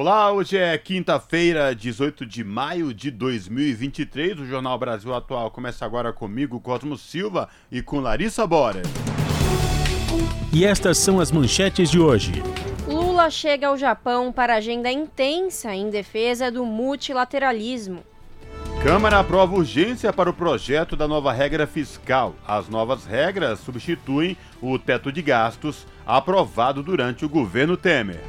Olá, hoje é quinta-feira, 18 de maio de 2023. O Jornal Brasil Atual começa agora comigo, Cosmo Silva, e com Larissa Bora. E estas são as manchetes de hoje. Lula chega ao Japão para agenda intensa em defesa do multilateralismo. Câmara aprova urgência para o projeto da nova regra fiscal. As novas regras substituem o teto de gastos aprovado durante o governo Temer.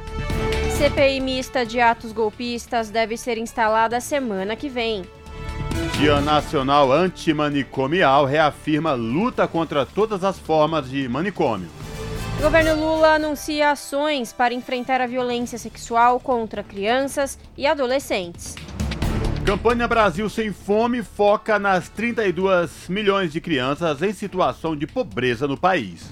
CPI mista de atos golpistas deve ser instalada semana que vem. Dia Nacional Antimanicomial reafirma luta contra todas as formas de manicômio. O governo Lula anuncia ações para enfrentar a violência sexual contra crianças e adolescentes. Campanha Brasil Sem Fome foca nas 32 milhões de crianças em situação de pobreza no país.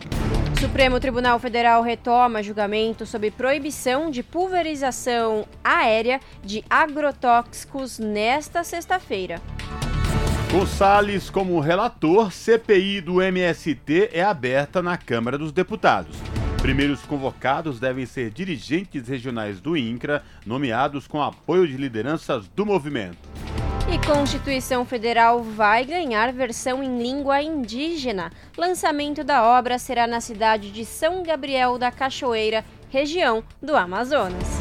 Supremo Tribunal Federal retoma julgamento sobre proibição de pulverização aérea de agrotóxicos nesta sexta-feira. Com Salles como relator, CPI do MST é aberta na Câmara dos Deputados. Primeiros convocados devem ser dirigentes regionais do INCRA, nomeados com apoio de lideranças do movimento. E Constituição Federal vai ganhar versão em língua indígena. Lançamento da obra será na cidade de São Gabriel da Cachoeira, região do Amazonas.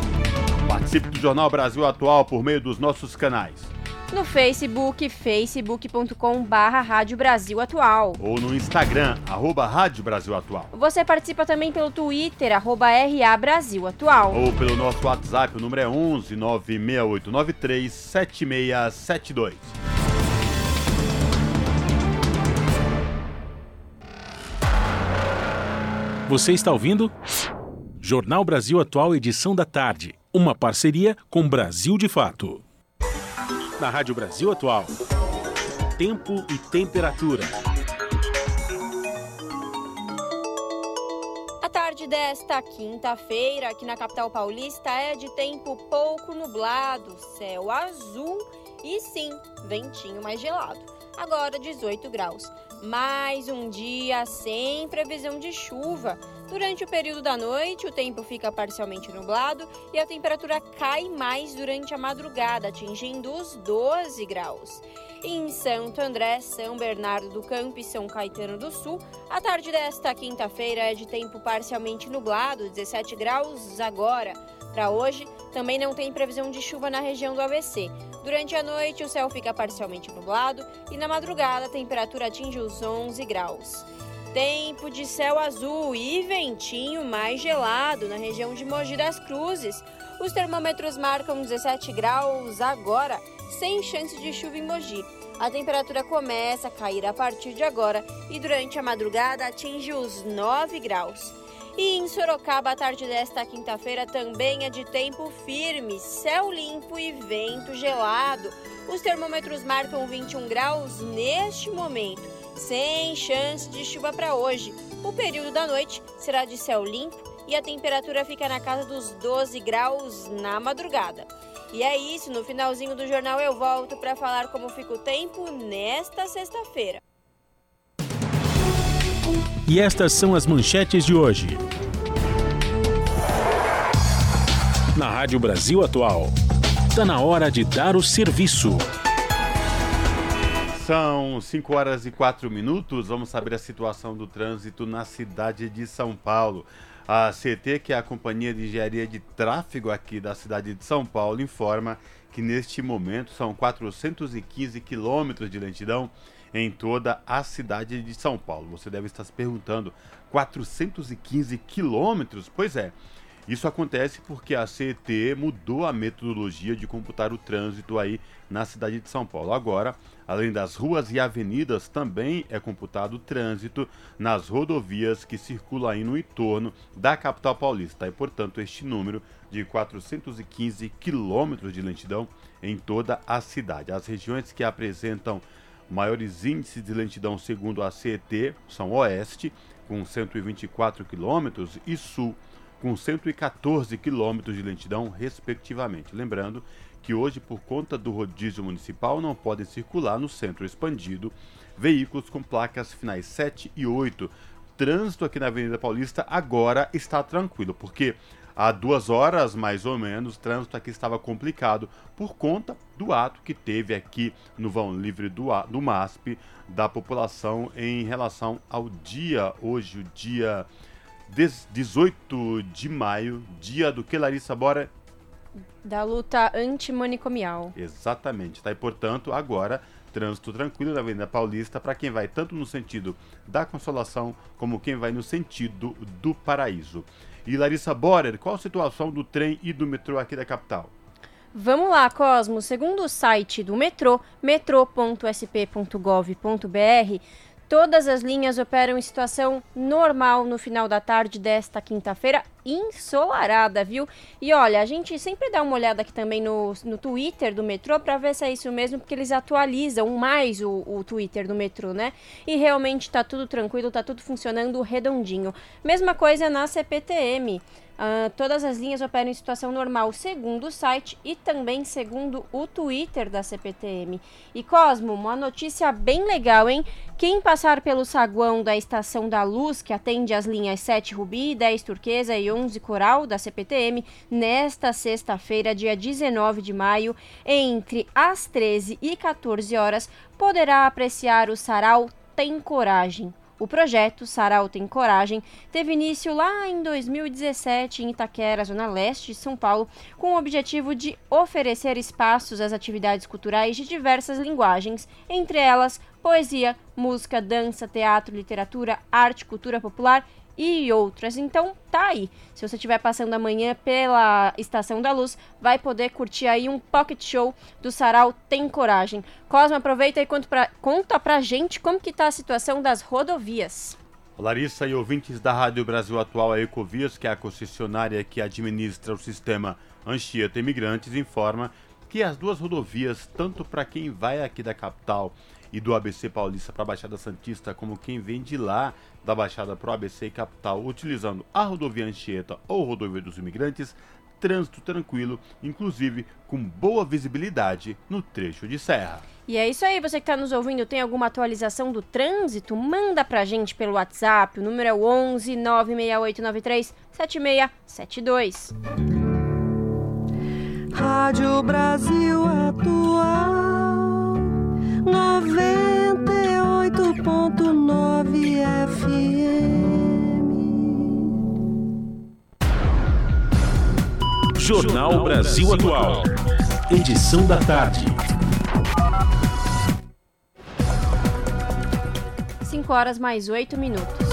Participe do Jornal Brasil Atual por meio dos nossos canais no Facebook, facebook.com barra Rádio Brasil Atual. Ou no Instagram, arroba Rádio Brasil Atual. Você participa também pelo Twitter, arroba RA Brasil Atual. Ou pelo nosso WhatsApp, o número é 11 96893 7672. Você está ouvindo? Jornal Brasil Atual, edição da tarde. Uma parceria com Brasil de Fato na Rádio Brasil Atual. Tempo e temperatura. A tarde desta quinta-feira, aqui na capital paulista, é de tempo pouco nublado, céu azul e sim, ventinho mais gelado. Agora 18 graus. Mais um dia sem previsão de chuva. Durante o período da noite, o tempo fica parcialmente nublado e a temperatura cai mais durante a madrugada, atingindo os 12 graus. Em Santo André, São Bernardo do Campo e São Caetano do Sul, a tarde desta quinta-feira é de tempo parcialmente nublado, 17 graus agora. Para hoje, também não tem previsão de chuva na região do ABC. Durante a noite, o céu fica parcialmente nublado e na madrugada a temperatura atinge os 11 graus. Tempo de céu azul e ventinho mais gelado na região de Mogi das Cruzes. Os termômetros marcam 17 graus agora, sem chance de chuva em Mogi. A temperatura começa a cair a partir de agora e durante a madrugada atinge os 9 graus. E em Sorocaba, a tarde desta quinta-feira também é de tempo firme, céu limpo e vento gelado. Os termômetros marcam 21 graus neste momento sem chance de chuva para hoje. O período da noite será de céu limpo e a temperatura fica na casa dos 12 graus na madrugada. E é isso, no finalzinho do jornal eu volto para falar como fica o tempo nesta sexta-feira. E estas são as manchetes de hoje. Na Rádio Brasil Atual, está na hora de dar o serviço. São 5 horas e 4 minutos. Vamos saber a situação do trânsito na cidade de São Paulo. A CT, que é a Companhia de Engenharia de Tráfego aqui da cidade de São Paulo, informa que neste momento são 415 quilômetros de lentidão em toda a cidade de São Paulo. Você deve estar se perguntando: 415 quilômetros? Pois é. Isso acontece porque a CET mudou a metodologia de computar o trânsito aí na cidade de São Paulo. Agora, além das ruas e avenidas, também é computado trânsito nas rodovias que circulam aí no entorno da capital paulista. E, portanto, este número de 415 quilômetros de lentidão em toda a cidade. As regiões que apresentam maiores índices de lentidão, segundo a CET, são Oeste, com 124 quilômetros, e Sul, com 114 quilômetros de lentidão, respectivamente. Lembrando que hoje, por conta do rodízio municipal, não podem circular no centro expandido veículos com placas finais 7 e 8. Trânsito aqui na Avenida Paulista agora está tranquilo, porque há duas horas mais ou menos o trânsito aqui estava complicado por conta do ato que teve aqui no vão livre do, do MASP da população em relação ao dia, hoje, o dia 18 de maio, dia do que, Larissa Bora? Da luta antimanicomial. Exatamente, tá? E portanto, agora, trânsito tranquilo na Avenida Paulista para quem vai tanto no sentido da Consolação como quem vai no sentido do Paraíso. E Larissa Borer, qual a situação do trem e do metrô aqui da capital? Vamos lá, Cosmo. Segundo o site do metrô, metrô.sp.gov.br, Todas as linhas operam em situação normal no final da tarde desta quinta-feira, ensolarada, viu? E olha, a gente sempre dá uma olhada aqui também no, no Twitter do metrô para ver se é isso mesmo, porque eles atualizam mais o, o Twitter do metrô, né? E realmente tá tudo tranquilo, tá tudo funcionando redondinho. Mesma coisa na CPTM. Uh, todas as linhas operam em situação normal, segundo o site e também segundo o Twitter da CPTM. E Cosmo, uma notícia bem legal, hein? Quem passar pelo saguão da Estação da Luz, que atende as linhas 7 Rubi, 10 Turquesa e 11 Coral da CPTM, nesta sexta-feira, dia 19 de maio, entre as 13 e 14 horas, poderá apreciar o sarau Tem Coragem. O projeto Sarau Tem Coragem teve início lá em 2017 em Itaquera, zona leste de São Paulo, com o objetivo de oferecer espaços às atividades culturais de diversas linguagens, entre elas poesia, música, dança, teatro, literatura, arte, cultura popular e outras. Então tá aí. Se você estiver passando amanhã pela Estação da Luz, vai poder curtir aí um pocket show do Sarau Tem Coragem. Cosmo, aproveita e conta pra, conta pra gente como que tá a situação das rodovias. Larissa e ouvintes da Rádio Brasil Atual, a Ecovias, que é a concessionária que administra o sistema Anchieta Imigrantes, informa que as duas rodovias, tanto para quem vai aqui da capital e do ABC Paulista para a Baixada Santista, como quem vem de lá da Baixada para o ABC Capital, utilizando a rodovia Anchieta ou rodovia dos imigrantes, trânsito tranquilo, inclusive com boa visibilidade no trecho de serra. E é isso aí, você que está nos ouvindo, tem alguma atualização do trânsito? Manda pra gente pelo WhatsApp, o número é o 11 96893 7672. Rádio Brasil Atual 98.9 FM. Jornal Brasil Atual. Edição da tarde. 5 horas mais 8 minutos.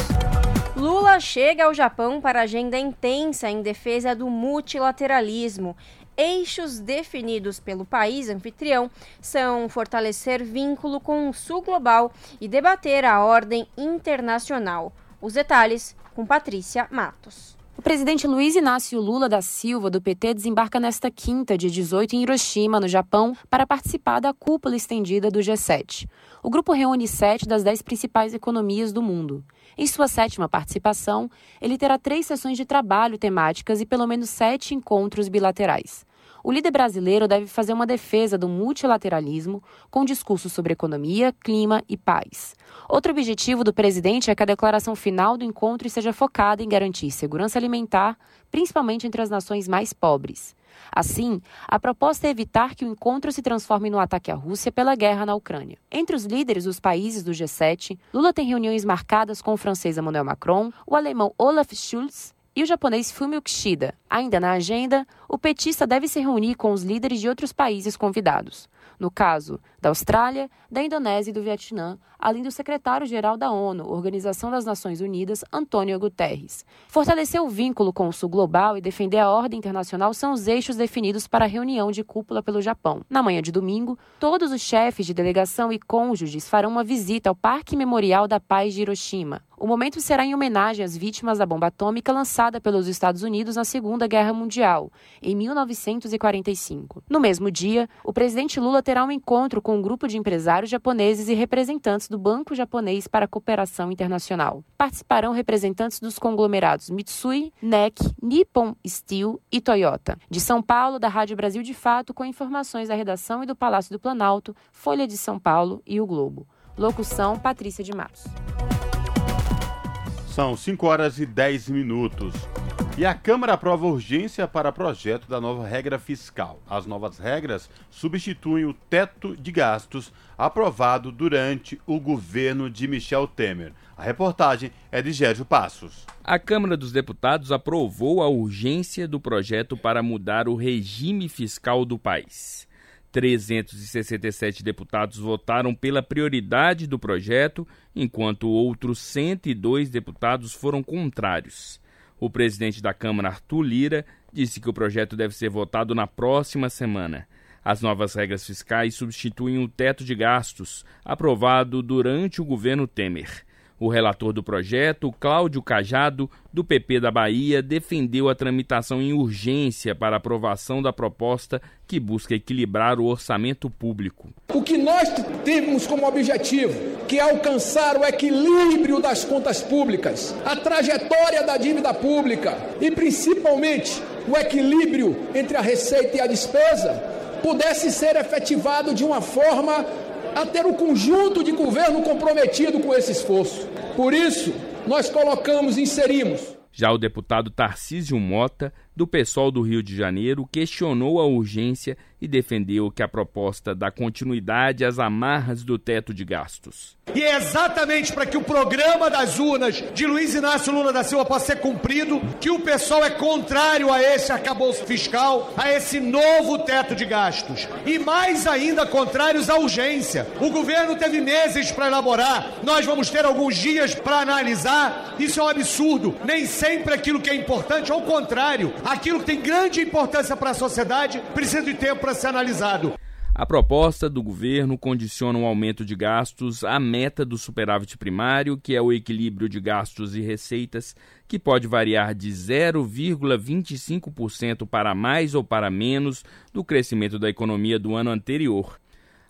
Lula chega ao Japão para agenda intensa em defesa do multilateralismo. Eixos definidos pelo país anfitrião são fortalecer vínculo com o Sul Global e debater a ordem internacional. Os detalhes com Patrícia Matos. O presidente Luiz Inácio Lula da Silva, do PT, desembarca nesta quinta, dia 18, em Hiroshima, no Japão, para participar da cúpula estendida do G7. O grupo reúne sete das dez principais economias do mundo. Em sua sétima participação, ele terá três sessões de trabalho temáticas e pelo menos sete encontros bilaterais. O líder brasileiro deve fazer uma defesa do multilateralismo com discursos sobre economia, clima e paz. Outro objetivo do presidente é que a declaração final do encontro seja focada em garantir segurança alimentar, principalmente entre as nações mais pobres. Assim, a proposta é evitar que o encontro se transforme no ataque à Rússia pela guerra na Ucrânia. Entre os líderes dos países do G7, Lula tem reuniões marcadas com o francês Emmanuel Macron, o alemão Olaf Scholz e o japonês Fumio Kishida. Ainda na agenda, o petista deve se reunir com os líderes de outros países convidados no caso da Austrália, da Indonésia e do Vietnã, além do secretário-geral da ONU, Organização das Nações Unidas, Antônio Guterres. Fortalecer o vínculo com o Sul Global e defender a ordem internacional são os eixos definidos para a reunião de cúpula pelo Japão. Na manhã de domingo, todos os chefes de delegação e cônjuges farão uma visita ao Parque Memorial da Paz de Hiroshima. O momento será em homenagem às vítimas da bomba atômica lançada pelos Estados Unidos na Segunda Guerra Mundial, em 1945. No mesmo dia, o presidente Lula terá um encontro com um grupo de empresários japoneses e representantes do Banco Japonês para a Cooperação Internacional. Participarão representantes dos conglomerados Mitsui, NEC, Nippon Steel e Toyota. De São Paulo, da Rádio Brasil de Fato, com informações da redação e do Palácio do Planalto, Folha de São Paulo e o Globo. Locução: Patrícia de Matos. São 5 horas e 10 minutos. E a Câmara aprova urgência para projeto da nova regra fiscal. As novas regras substituem o teto de gastos aprovado durante o governo de Michel Temer. A reportagem é de Gérgio Passos. A Câmara dos Deputados aprovou a urgência do projeto para mudar o regime fiscal do país. 367 deputados votaram pela prioridade do projeto, enquanto outros 102 deputados foram contrários. O presidente da Câmara, Arthur Lira, disse que o projeto deve ser votado na próxima semana. As novas regras fiscais substituem o teto de gastos, aprovado durante o governo Temer. O relator do projeto, Cláudio Cajado, do PP da Bahia, defendeu a tramitação em urgência para aprovação da proposta que busca equilibrar o orçamento público. O que nós temos como objetivo, que é alcançar o equilíbrio das contas públicas, a trajetória da dívida pública e principalmente o equilíbrio entre a receita e a despesa, pudesse ser efetivado de uma forma a ter o conjunto de governo comprometido com esse esforço. Por isso, nós colocamos, inserimos. Já o deputado Tarcísio Mota do PSOL do Rio de Janeiro questionou a urgência e defendeu que a proposta dá continuidade às amarras do teto de gastos. E é exatamente para que o programa das urnas de Luiz Inácio Lula da Silva possa ser cumprido que o pessoal é contrário a esse arcabouço fiscal, a esse novo teto de gastos. E mais ainda contrários à urgência. O governo teve meses para elaborar, nós vamos ter alguns dias para analisar. Isso é um absurdo. Nem sempre aquilo que é importante, ao contrário, aquilo que tem grande importância para a sociedade precisa de tempo para ser analisado. A proposta do governo condiciona um aumento de gastos à meta do superávit primário, que é o equilíbrio de gastos e receitas, que pode variar de 0,25% para mais ou para menos do crescimento da economia do ano anterior.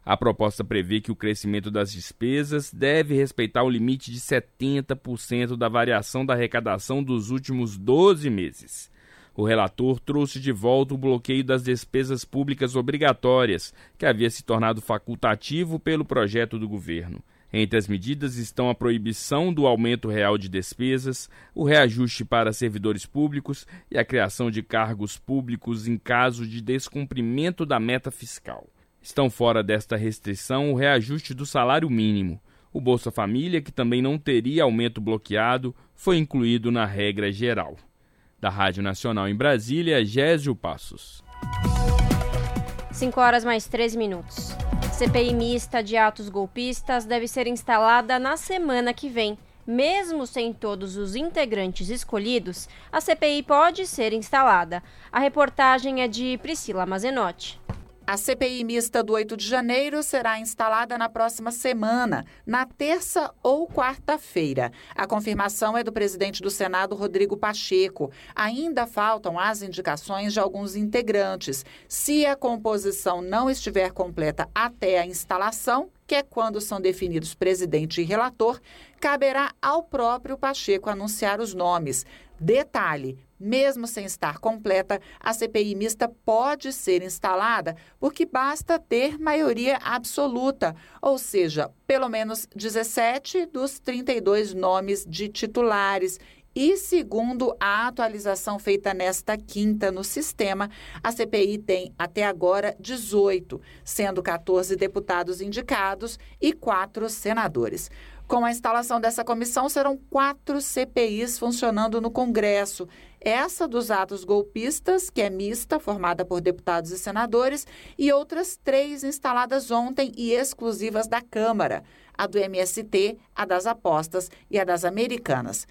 A proposta prevê que o crescimento das despesas deve respeitar o limite de 70% da variação da arrecadação dos últimos 12 meses. O relator trouxe de volta o bloqueio das despesas públicas obrigatórias, que havia se tornado facultativo pelo projeto do governo. Entre as medidas estão a proibição do aumento real de despesas, o reajuste para servidores públicos e a criação de cargos públicos em caso de descumprimento da meta fiscal. Estão fora desta restrição o reajuste do salário mínimo. O Bolsa Família, que também não teria aumento bloqueado, foi incluído na regra geral. Da Rádio Nacional em Brasília, Gésio Passos. 5 horas mais 13 minutos. CPI mista de atos golpistas deve ser instalada na semana que vem. Mesmo sem todos os integrantes escolhidos, a CPI pode ser instalada. A reportagem é de Priscila Mazenotti. A CPI mista do 8 de janeiro será instalada na próxima semana, na terça ou quarta-feira. A confirmação é do presidente do Senado, Rodrigo Pacheco. Ainda faltam as indicações de alguns integrantes. Se a composição não estiver completa até a instalação, que é quando são definidos presidente e relator, caberá ao próprio Pacheco anunciar os nomes. Detalhe: mesmo sem estar completa, a CPI mista pode ser instalada porque basta ter maioria absoluta, ou seja, pelo menos 17 dos 32 nomes de titulares e segundo a atualização feita nesta quinta no sistema, a CPI tem até agora 18, sendo 14 deputados indicados e quatro senadores. Com a instalação dessa comissão, serão quatro CPIs funcionando no Congresso. Essa dos atos golpistas, que é mista, formada por deputados e senadores, e outras três instaladas ontem e exclusivas da Câmara: a do MST, a das apostas e a das americanas.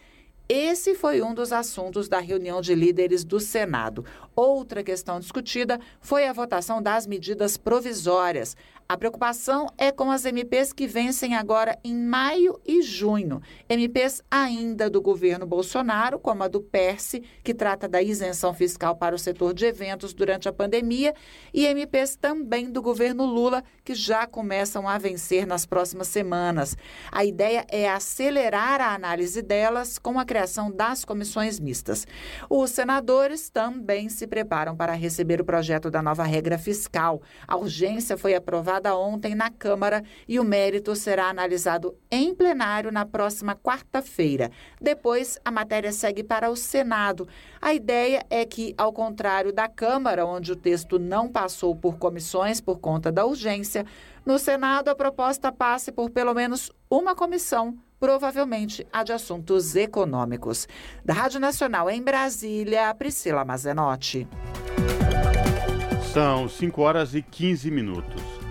Esse foi um dos assuntos da reunião de líderes do Senado. Outra questão discutida foi a votação das medidas provisórias. A preocupação é com as MPs que vencem agora em maio e junho. MPs ainda do governo Bolsonaro, como a do PERSE, que trata da isenção fiscal para o setor de eventos durante a pandemia, e MPs também do governo Lula, que já começam a vencer nas próximas semanas. A ideia é acelerar a análise delas com a criação das comissões mistas. Os senadores também se preparam para receber o projeto da nova regra fiscal. A urgência foi aprovada aprovada ontem na Câmara e o mérito será analisado em plenário na próxima quarta-feira. Depois, a matéria segue para o Senado. A ideia é que, ao contrário da Câmara, onde o texto não passou por comissões por conta da urgência, no Senado a proposta passe por pelo menos uma comissão provavelmente a de assuntos econômicos. Da Rádio Nacional em Brasília, Priscila Mazenotti. São 5 horas e 15 minutos.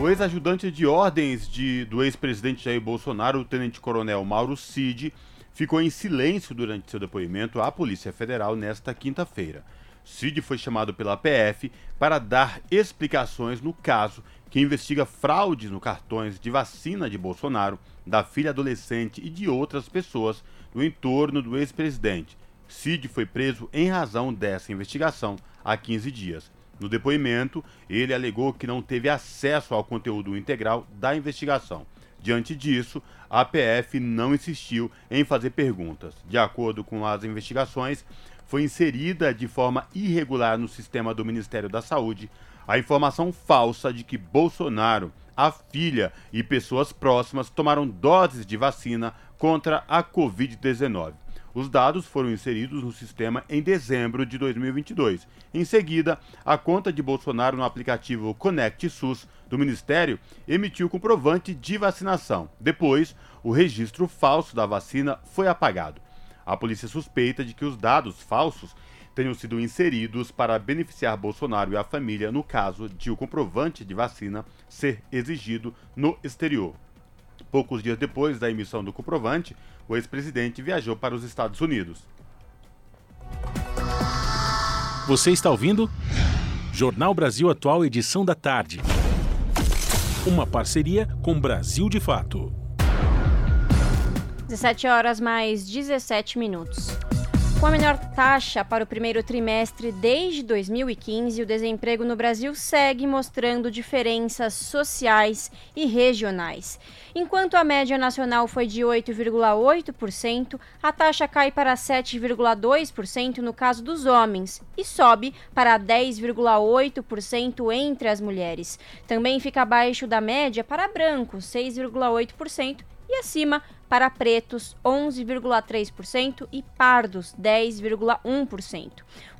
O ex-ajudante de ordens de, do ex-presidente Jair Bolsonaro, o tenente-coronel Mauro Cid, ficou em silêncio durante seu depoimento à Polícia Federal nesta quinta-feira. Cid foi chamado pela PF para dar explicações no caso que investiga fraudes no cartões de vacina de Bolsonaro, da filha adolescente e de outras pessoas no entorno do ex-presidente. Cid foi preso em razão dessa investigação há 15 dias. No depoimento, ele alegou que não teve acesso ao conteúdo integral da investigação. Diante disso, a PF não insistiu em fazer perguntas. De acordo com as investigações, foi inserida de forma irregular no sistema do Ministério da Saúde a informação falsa de que Bolsonaro, a filha e pessoas próximas tomaram doses de vacina contra a Covid-19. Os dados foram inseridos no sistema em dezembro de 2022. Em seguida, a conta de Bolsonaro no aplicativo Conect SUS do Ministério emitiu comprovante de vacinação. Depois, o registro falso da vacina foi apagado. A polícia suspeita de que os dados falsos tenham sido inseridos para beneficiar Bolsonaro e a família no caso de o comprovante de vacina ser exigido no exterior. Poucos dias depois da emissão do comprovante, o ex-presidente viajou para os Estados Unidos. Você está ouvindo? Jornal Brasil Atual, edição da tarde. Uma parceria com Brasil de Fato. 17 horas mais 17 minutos. Com a menor taxa para o primeiro trimestre desde 2015, o desemprego no Brasil segue mostrando diferenças sociais e regionais. Enquanto a média nacional foi de 8,8%, a taxa cai para 7,2% no caso dos homens e sobe para 10,8% entre as mulheres. Também fica abaixo da média para brancos, 6,8%, e acima para pretos 11,3% e pardos 10,1%.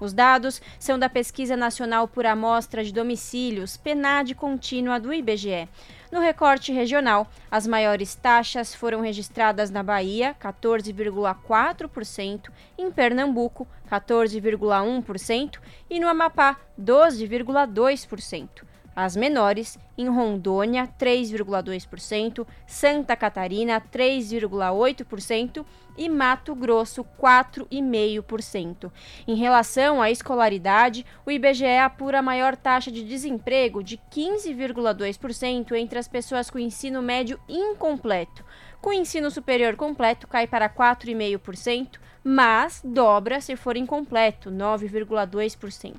Os dados são da Pesquisa Nacional por Amostra de Domicílios, PNAD contínua do IBGE. No recorte regional, as maiores taxas foram registradas na Bahia, 14,4%, em Pernambuco, 14,1% e no Amapá, 12,2%. As menores, em Rondônia, 3,2%, Santa Catarina, 3,8% e Mato Grosso, 4,5%. Em relação à escolaridade, o IBGE apura a maior taxa de desemprego de 15,2% entre as pessoas com ensino médio incompleto. Com ensino superior completo, cai para 4,5%, mas dobra se for incompleto, 9,2%.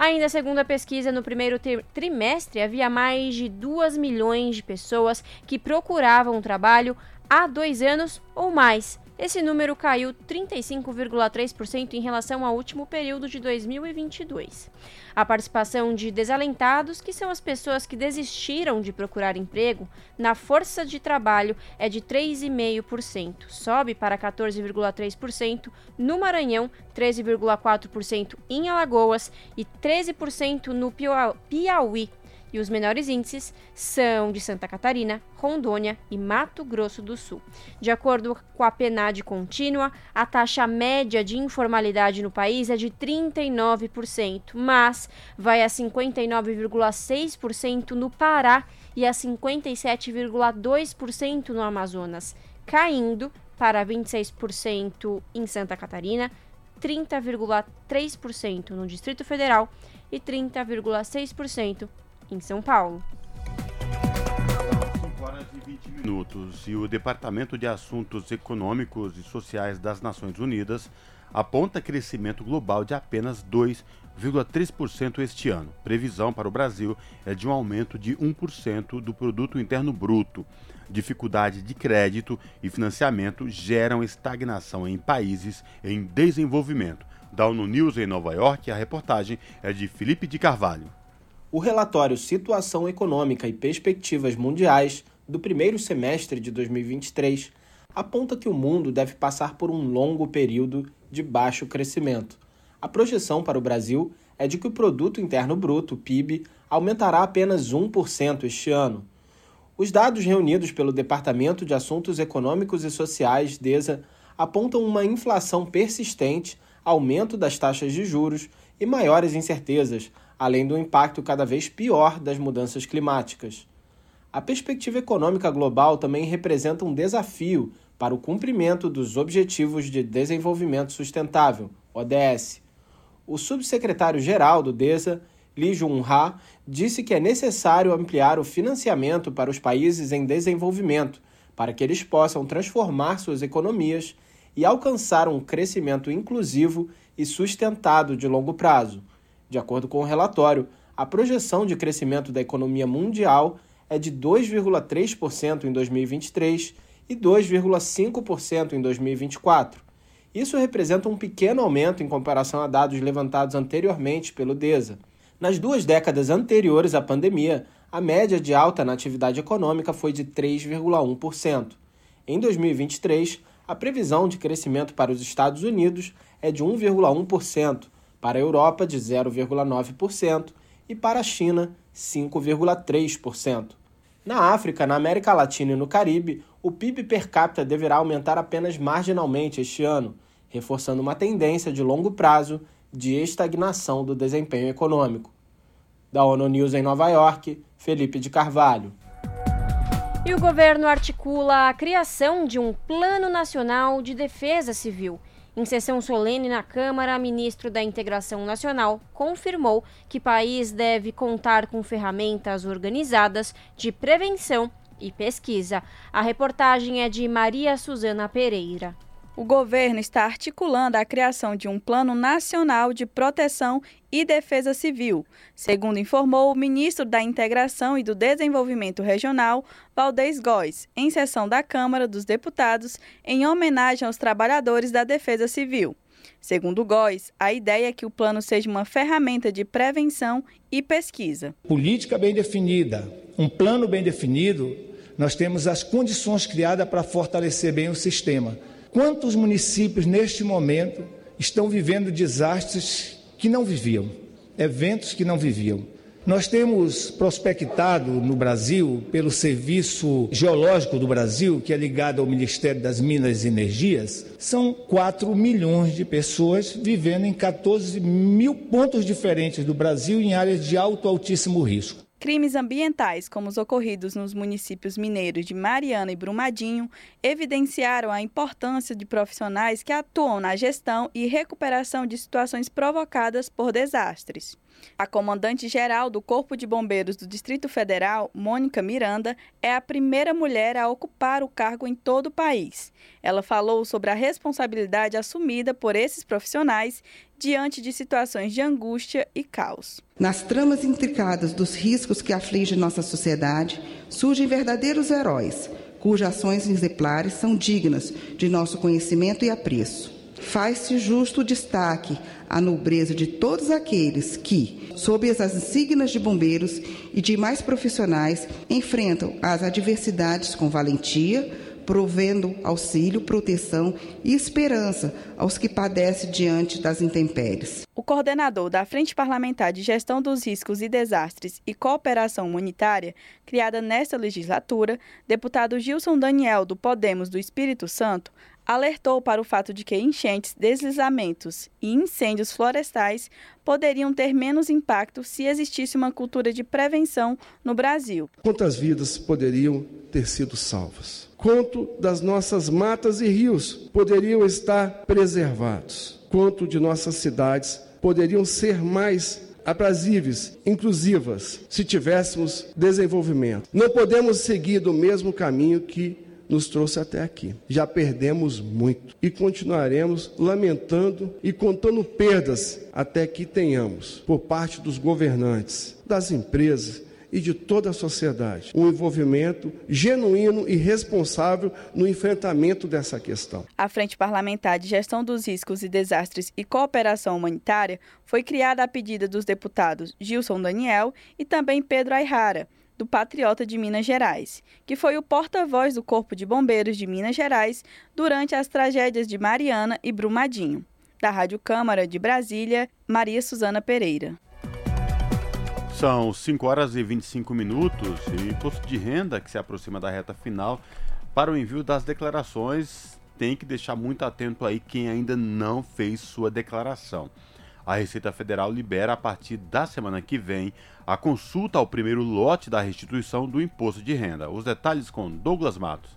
Ainda segundo a pesquisa, no primeiro trimestre havia mais de 2 milhões de pessoas que procuravam trabalho há dois anos ou mais esse número caiu 35,3% em relação ao último período de 2022. A participação de desalentados, que são as pessoas que desistiram de procurar emprego, na força de trabalho é de 3,5%, sobe para 14,3% no Maranhão, 13,4% em Alagoas e 13% no Piauí e os menores índices são de Santa Catarina, Rondônia e Mato Grosso do Sul. De acordo com a PNAD contínua, a taxa média de informalidade no país é de 39%, mas vai a 59,6% no Pará e a 57,2% no Amazonas, caindo para 26% em Santa Catarina, 30,3% no Distrito Federal e 30,6% em São Paulo. 5 horas e 20 minutos e o Departamento de Assuntos Econômicos e Sociais das Nações Unidas aponta crescimento global de apenas 2,3% este ano. Previsão para o Brasil é de um aumento de 1% do produto interno bruto. Dificuldade de crédito e financiamento geram estagnação em países em desenvolvimento. Da ONU News em Nova York, a reportagem é de Felipe de Carvalho. O relatório Situação Econômica e Perspectivas Mundiais do primeiro semestre de 2023 aponta que o mundo deve passar por um longo período de baixo crescimento. A projeção para o Brasil é de que o produto interno bruto, PIB, aumentará apenas 1% este ano. Os dados reunidos pelo Departamento de Assuntos Econômicos e Sociais, DESA, apontam uma inflação persistente, aumento das taxas de juros e maiores incertezas, além do impacto cada vez pior das mudanças climáticas. A perspectiva econômica global também representa um desafio para o cumprimento dos Objetivos de Desenvolvimento Sustentável, ODS. O subsecretário-geral do DESA, Lee Jun-ha, disse que é necessário ampliar o financiamento para os países em desenvolvimento, para que eles possam transformar suas economias e alcançar um crescimento inclusivo e sustentado de longo prazo. De acordo com o relatório, a projeção de crescimento da economia mundial é de 2,3% em 2023 e 2,5% em 2024. Isso representa um pequeno aumento em comparação a dados levantados anteriormente pelo DESA. Nas duas décadas anteriores à pandemia, a média de alta na atividade econômica foi de 3,1%. Em 2023, a previsão de crescimento para os Estados Unidos é de 1,1%, para a Europa de 0,9% e para a China 5,3%. Na África, na América Latina e no Caribe, o PIB per capita deverá aumentar apenas marginalmente este ano, reforçando uma tendência de longo prazo de estagnação do desempenho econômico. Da ONU News em Nova York, Felipe de Carvalho. E o governo articula a criação de um Plano Nacional de Defesa Civil em sessão solene na Câmara, ministro da Integração Nacional confirmou que o país deve contar com ferramentas organizadas de prevenção e pesquisa. A reportagem é de Maria Suzana Pereira o governo está articulando a criação de um Plano Nacional de Proteção e Defesa Civil, segundo informou o ministro da Integração e do Desenvolvimento Regional, Valdez Góes, em sessão da Câmara dos Deputados, em homenagem aos trabalhadores da Defesa Civil. Segundo Góes, a ideia é que o plano seja uma ferramenta de prevenção e pesquisa. Política bem definida, um plano bem definido, nós temos as condições criadas para fortalecer bem o sistema Quantos municípios neste momento estão vivendo desastres que não viviam, eventos que não viviam? Nós temos prospectado no Brasil, pelo Serviço Geológico do Brasil, que é ligado ao Ministério das Minas e Energias, são 4 milhões de pessoas vivendo em 14 mil pontos diferentes do Brasil em áreas de alto altíssimo risco. Crimes ambientais, como os ocorridos nos municípios mineiros de Mariana e Brumadinho, evidenciaram a importância de profissionais que atuam na gestão e recuperação de situações provocadas por desastres. A comandante-geral do Corpo de Bombeiros do Distrito Federal, Mônica Miranda, é a primeira mulher a ocupar o cargo em todo o país. Ela falou sobre a responsabilidade assumida por esses profissionais diante de situações de angústia e caos. Nas tramas intricadas dos riscos que afligem nossa sociedade, surgem verdadeiros heróis, cujas ações exemplares são dignas de nosso conhecimento e apreço. Faz-se justo destaque à nobreza de todos aqueles que, sob as insígnias de bombeiros e de mais profissionais, enfrentam as adversidades com valentia, provendo auxílio, proteção e esperança aos que padecem diante das intempéries. O coordenador da Frente Parlamentar de Gestão dos Riscos e Desastres e Cooperação Humanitária, criada nesta legislatura, deputado Gilson Daniel, do Podemos do Espírito Santo, alertou para o fato de que enchentes, deslizamentos e incêndios florestais poderiam ter menos impacto se existisse uma cultura de prevenção no Brasil. Quantas vidas poderiam ter sido salvas? Quanto das nossas matas e rios poderiam estar preservados? Quanto de nossas cidades poderiam ser mais aprazíveis, inclusivas, se tivéssemos desenvolvimento? Não podemos seguir do mesmo caminho que nos trouxe até aqui. Já perdemos muito e continuaremos lamentando e contando perdas até que tenhamos, por parte dos governantes, das empresas, e de toda a sociedade um envolvimento genuíno e responsável no enfrentamento dessa questão. A Frente Parlamentar de Gestão dos Riscos e Desastres e Cooperação Humanitária foi criada a pedido dos deputados Gilson Daniel e também Pedro Ayrara do Patriota de Minas Gerais, que foi o porta-voz do Corpo de Bombeiros de Minas Gerais durante as tragédias de Mariana e Brumadinho. Da Rádio Câmara de Brasília, Maria Suzana Pereira. São 5 horas e 25 minutos e imposto de renda que se aproxima da reta final para o envio das declarações tem que deixar muito atento aí quem ainda não fez sua declaração. A Receita Federal libera a partir da semana que vem a consulta ao primeiro lote da restituição do imposto de renda. Os detalhes com Douglas Matos.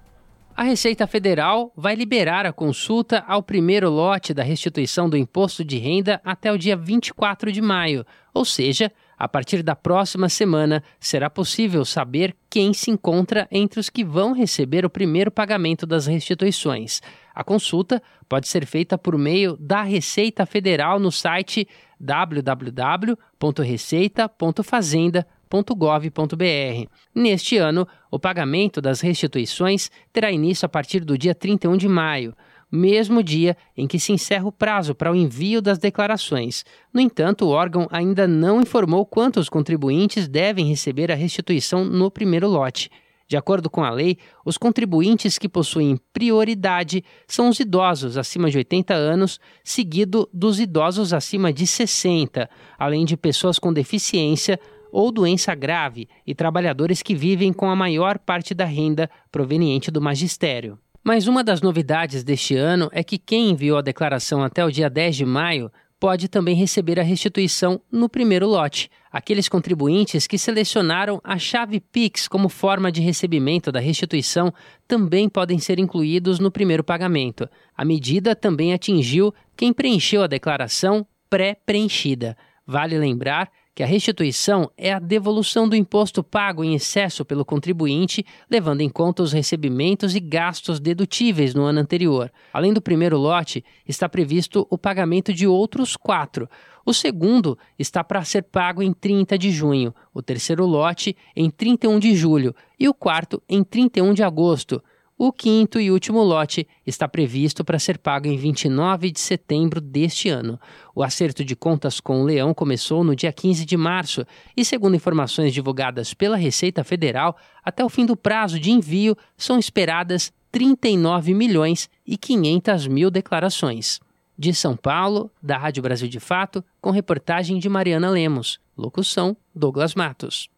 A Receita Federal vai liberar a consulta ao primeiro lote da restituição do imposto de renda até o dia 24 de maio, ou seja, a partir da próxima semana será possível saber quem se encontra entre os que vão receber o primeiro pagamento das restituições. A consulta pode ser feita por meio da Receita Federal no site www.receita.fazenda.gov.br. Neste ano, o pagamento das restituições terá início a partir do dia 31 de maio, mesmo dia em que se encerra o prazo para o envio das declarações. No entanto, o órgão ainda não informou quantos contribuintes devem receber a restituição no primeiro lote. De acordo com a lei, os contribuintes que possuem prioridade são os idosos acima de 80 anos, seguido dos idosos acima de 60, além de pessoas com deficiência ou doença grave e trabalhadores que vivem com a maior parte da renda proveniente do magistério. Mas uma das novidades deste ano é que quem enviou a declaração até o dia 10 de maio pode também receber a restituição no primeiro lote. Aqueles contribuintes que selecionaram a chave Pix como forma de recebimento da restituição também podem ser incluídos no primeiro pagamento. A medida também atingiu quem preencheu a declaração pré-preenchida. Vale lembrar que a restituição é a devolução do imposto pago em excesso pelo contribuinte, levando em conta os recebimentos e gastos dedutíveis no ano anterior. Além do primeiro lote, está previsto o pagamento de outros quatro. O segundo está para ser pago em 30 de junho, o terceiro lote em 31 de julho e o quarto em 31 de agosto. O quinto e último lote está previsto para ser pago em 29 de setembro deste ano. O acerto de contas com o Leão começou no dia 15 de março e, segundo informações divulgadas pela Receita Federal, até o fim do prazo de envio são esperadas 39 milhões e 500 mil declarações. De São Paulo, da Rádio Brasil de Fato, com reportagem de Mariana Lemos. Locução: Douglas Matos.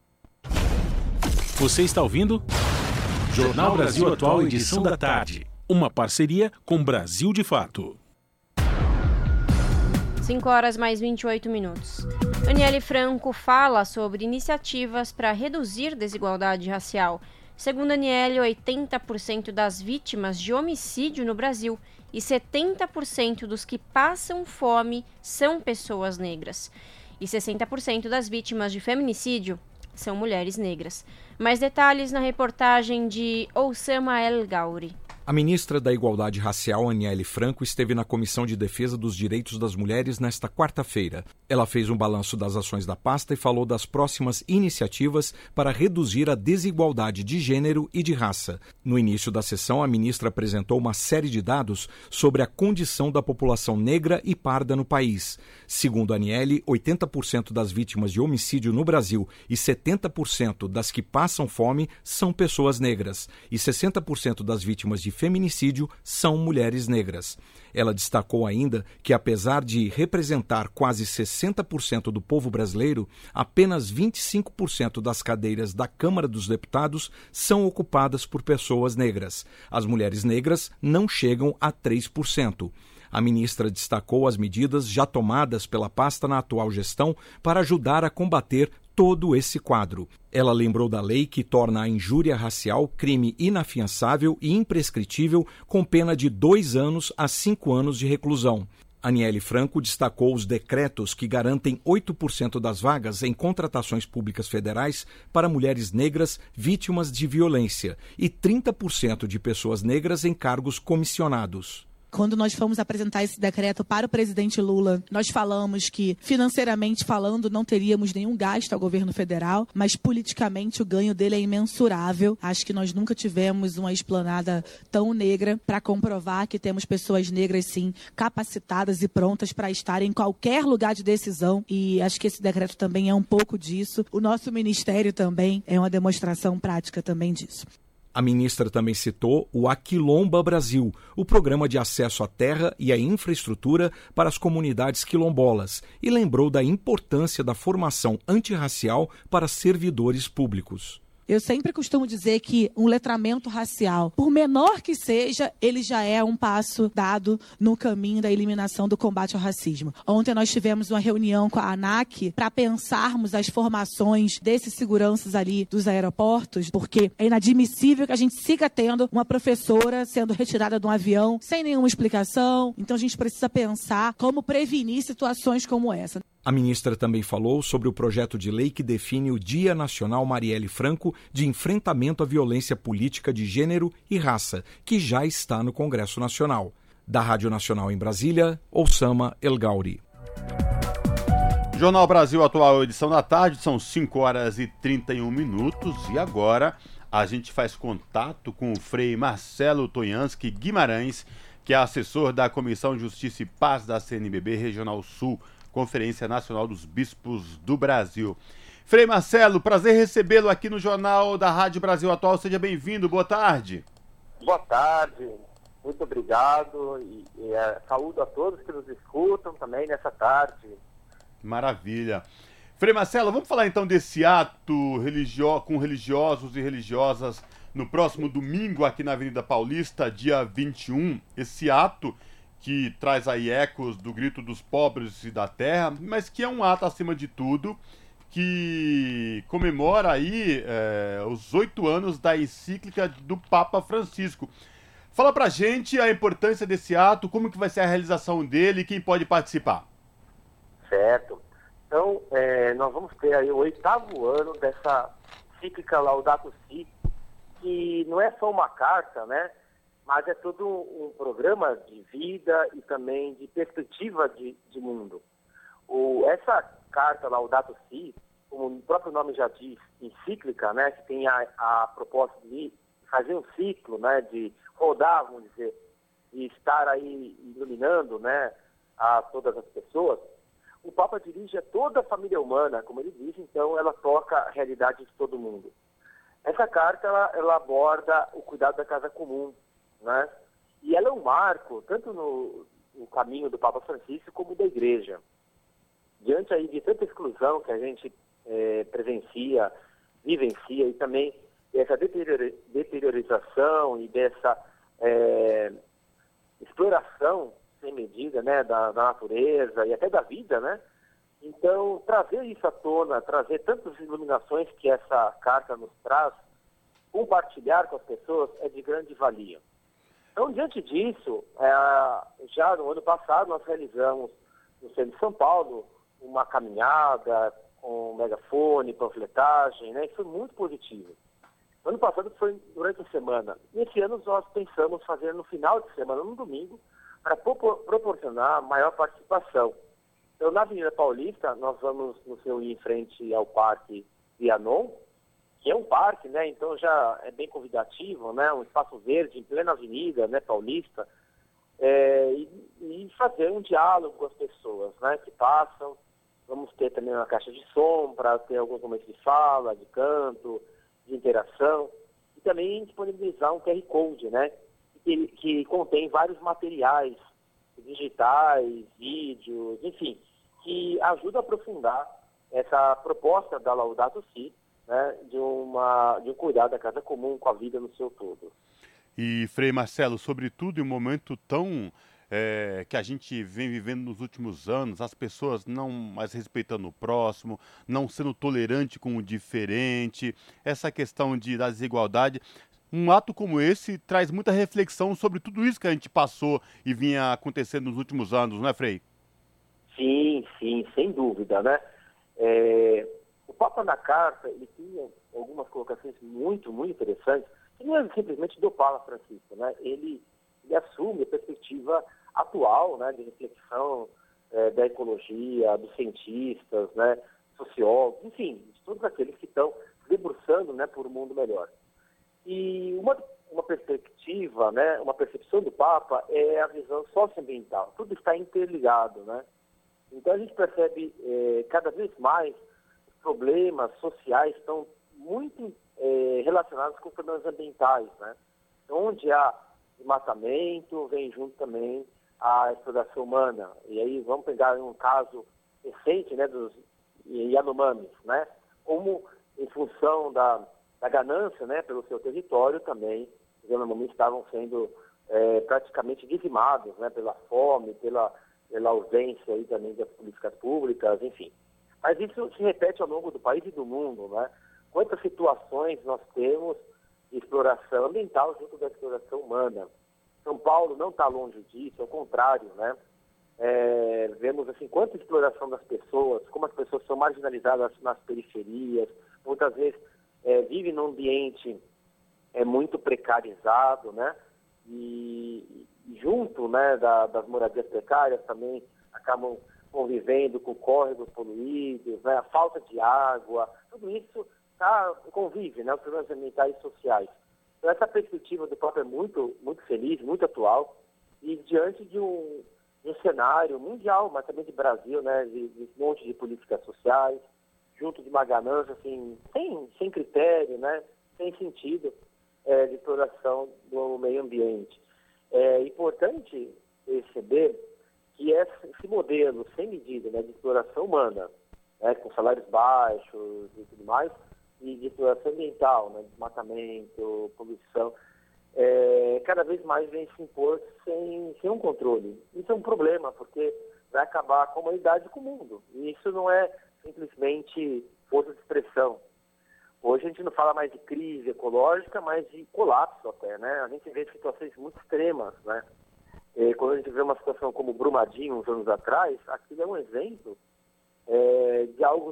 Você está ouvindo? Jornal Brasil Atual, edição da tarde. Uma parceria com Brasil de Fato. 5 horas mais 28 minutos. Daniele Franco fala sobre iniciativas para reduzir desigualdade racial. Segundo Daniele, 80% das vítimas de homicídio no Brasil e 70% dos que passam fome são pessoas negras. E 60% das vítimas de feminicídio são mulheres negras. Mais detalhes na reportagem de Oussama El Gauri. A ministra da Igualdade Racial, Aniele Franco, esteve na Comissão de Defesa dos Direitos das Mulheres nesta quarta-feira. Ela fez um balanço das ações da pasta e falou das próximas iniciativas para reduzir a desigualdade de gênero e de raça. No início da sessão, a ministra apresentou uma série de dados sobre a condição da população negra e parda no país. Segundo Aniele, 80% das vítimas de homicídio no Brasil e 70% das que passam fome são pessoas negras, e 60% das vítimas de feminicídio são mulheres negras. Ela destacou ainda que, apesar de representar quase 60% do povo brasileiro, apenas 25% das cadeiras da Câmara dos Deputados são ocupadas por pessoas negras. As mulheres negras não chegam a 3%. A ministra destacou as medidas já tomadas pela pasta na atual gestão para ajudar a combater todo esse quadro. Ela lembrou da lei que torna a injúria racial crime inafiançável e imprescritível, com pena de dois anos a cinco anos de reclusão. Aniele Franco destacou os decretos que garantem 8% das vagas em contratações públicas federais para mulheres negras vítimas de violência e 30% de pessoas negras em cargos comissionados. Quando nós fomos apresentar esse decreto para o presidente Lula, nós falamos que, financeiramente falando, não teríamos nenhum gasto ao governo federal, mas politicamente o ganho dele é imensurável. Acho que nós nunca tivemos uma esplanada tão negra para comprovar que temos pessoas negras, sim, capacitadas e prontas para estar em qualquer lugar de decisão. E acho que esse decreto também é um pouco disso. O nosso ministério também é uma demonstração prática também disso. A ministra também citou o Aquilomba Brasil, o programa de acesso à terra e à infraestrutura para as comunidades quilombolas, e lembrou da importância da formação antirracial para servidores públicos. Eu sempre costumo dizer que um letramento racial, por menor que seja, ele já é um passo dado no caminho da eliminação do combate ao racismo. Ontem nós tivemos uma reunião com a ANAC para pensarmos as formações desses seguranças ali dos aeroportos, porque é inadmissível que a gente siga tendo uma professora sendo retirada de um avião sem nenhuma explicação. Então a gente precisa pensar como prevenir situações como essa. A ministra também falou sobre o projeto de lei que define o Dia Nacional Marielle Franco de enfrentamento à violência política de gênero e raça, que já está no Congresso Nacional. Da Rádio Nacional em Brasília, Osama El Gauri. Jornal Brasil Atual, edição da tarde, são 5 horas e 31 minutos e agora a gente faz contato com o Frei Marcelo Tonhansky Guimarães, que é assessor da Comissão Justiça e Paz da CNBB Regional Sul. Conferência Nacional dos Bispos do Brasil. Frei Marcelo, prazer recebê-lo aqui no Jornal da Rádio Brasil Atual. Seja bem-vindo, boa tarde. Boa tarde, muito obrigado e, e é, saúdo a todos que nos escutam também nessa tarde. Maravilha. Frei Marcelo, vamos falar então desse ato religio com religiosos e religiosas no próximo domingo aqui na Avenida Paulista, dia 21. Esse ato que traz aí ecos do grito dos pobres e da terra, mas que é um ato acima de tudo que comemora aí é, os oito anos da encíclica do Papa Francisco. Fala pra gente a importância desse ato, como que vai ser a realização dele e quem pode participar. Certo. Então, é, nós vamos ter aí o oitavo ano dessa encíclica Laudato Si, que não é só uma carta, né? Mas é todo um programa de vida e também de perspectiva de, de mundo. O, essa carta Laudato Si, como o próprio nome já diz, encíclica, né, que tem a, a proposta de fazer um ciclo, né, de rodar, vamos dizer, e estar aí iluminando, né, a todas as pessoas, o Papa dirige a toda a família humana, como ele diz, então ela toca a realidade de todo mundo. Essa carta ela, ela aborda o cuidado da casa comum, né? E ela é um marco, tanto no, no caminho do Papa Francisco como da Igreja. Diante aí de tanta exclusão que a gente é, presencia, vivencia e também dessa deteriorização e dessa é, exploração sem medida né, da, da, natureza e até da vida, né? Então, trazer isso à tona, trazer tantas iluminações que essa carta nos traz, compartilhar com as pessoas é de grande valia. Então, diante disso, é, já no ano passado nós realizamos no centro de São Paulo uma caminhada com megafone, panfletagem, né? Foi muito positivo. No ano passado foi durante a semana. E esse ano nós pensamos fazer no final de semana, no domingo, para proporcionar maior participação. Então, na Avenida Paulista, nós vamos nos reunir em frente ao Parque Vianon, que é um parque, né? Então já é bem convidativo, né? Um espaço verde em plena avenida, né? Paulista, é, e, e, fazer um diálogo com as pessoas, né? Que passam. Vamos ter também uma caixa de som para ter alguns momentos de fala, de canto, de interação e também disponibilizar um QR Code, né? Que, que contém vários materiais digitais, vídeos, enfim, que ajuda a aprofundar essa proposta da Laudato Si, né, de, uma, de um cuidado da casa comum com a vida no seu todo. E, Frei Marcelo, sobretudo em um momento tão é, que a gente vem vivendo nos últimos anos, as pessoas não mais respeitando o próximo, não sendo tolerante com o diferente, essa questão de, da desigualdade. Um ato como esse traz muita reflexão sobre tudo isso que a gente passou e vinha acontecendo nos últimos anos, não é, Frei? Sim, sim, sem dúvida, né? É, o Papa na carta, ele tinha algumas colocações muito, muito interessantes, que não é simplesmente do Papa Francisco, né? Ele, ele assume a perspectiva atual, né, de reflexão é, da ecologia, dos cientistas, né, sociólogos, enfim, de todos aqueles que estão debruçando, né, por um mundo melhor. E uma, uma perspectiva, né, uma percepção do Papa é a visão socioambiental. Tudo está interligado, né? Então a gente percebe é, cada vez mais problemas sociais estão muito é, relacionados com problemas ambientais, né? Onde há desmatamento, vem junto também a exploração humana. E aí vamos pegar um caso recente, né, dos Yanomamis, né? Como em função da, da ganância, né, pelo seu território também, os Yanomamis estavam sendo é, praticamente dizimados, né, pela fome, pela, pela ausência aí também das políticas públicas, enfim. Mas isso se repete ao longo do país e do mundo, né? Quantas situações nós temos de exploração ambiental junto da exploração humana. São Paulo não está longe disso, ao contrário, né? É, vemos assim quanta exploração das pessoas, como as pessoas são marginalizadas nas periferias, muitas vezes é, vivem num ambiente é muito precarizado, né? E, e junto, né, da, das moradias precárias também acabam convivendo com córregos poluídos, né, a falta de água, tudo isso tá, convive, né, os problemas ambientais e sociais. Então, essa perspectiva do próprio é muito, muito feliz, muito atual, e diante de um, de um cenário mundial, mas também de Brasil, né, de, de um monte de políticas sociais, junto de uma ganância, assim, sem, sem critério, né, sem sentido é, de exploração do meio ambiente. É importante perceber que esse modelo sem medida né, de exploração humana, né, com salários baixos e tudo mais, e de exploração ambiental, né, desmatamento, poluição, é, cada vez mais vem se impor sem, sem um controle. Isso é um problema, porque vai acabar com a humanidade e com o mundo. E isso não é simplesmente força de expressão. Hoje a gente não fala mais de crise ecológica, mas de colapso até, né? A gente vê situações muito extremas, né? É, quando a gente vê uma situação como Brumadinho, uns anos atrás, aquilo é um exemplo é, de algo,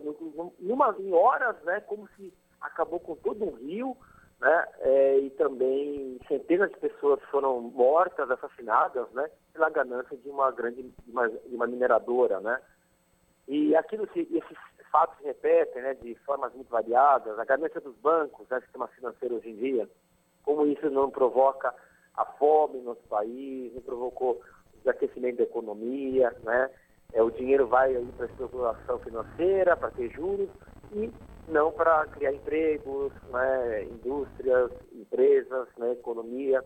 numa, em horas, né, como se acabou com todo um rio, né, é, e também centenas de pessoas foram mortas, assassinadas, né, pela ganância de uma grande, de uma, de uma mineradora, né. E aquilo, se, esses fatos se repetem, né, de formas muito variadas, a ganância dos bancos, né, sistema financeiro hoje em dia, como isso não provoca a fome no nosso país, não provocou desaquecimento da economia, né? É, o dinheiro vai para a especulação financeira, para ter juros, e não para criar empregos, né? indústrias, empresas, né? economia,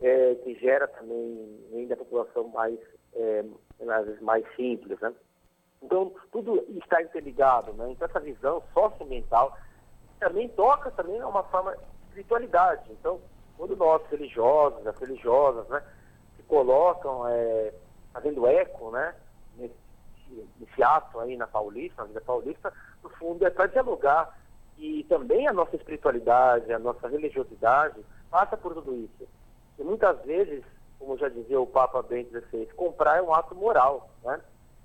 é, que gera também ainda a população mais, é, às vezes mais simples. Né? Então, tudo está interligado. Né? Então, essa visão socioambiental também toca também uma forma de espiritualidade. Então, quando nós, religiosos, as religiosas, né, se colocam é, fazendo eco, né, nesse, nesse ato aí na Paulista, na vida paulista, no fundo é para dialogar e também a nossa espiritualidade, a nossa religiosidade passa por tudo isso. E muitas vezes, como já dizia o Papa Bento XVI, comprar é um ato moral, né?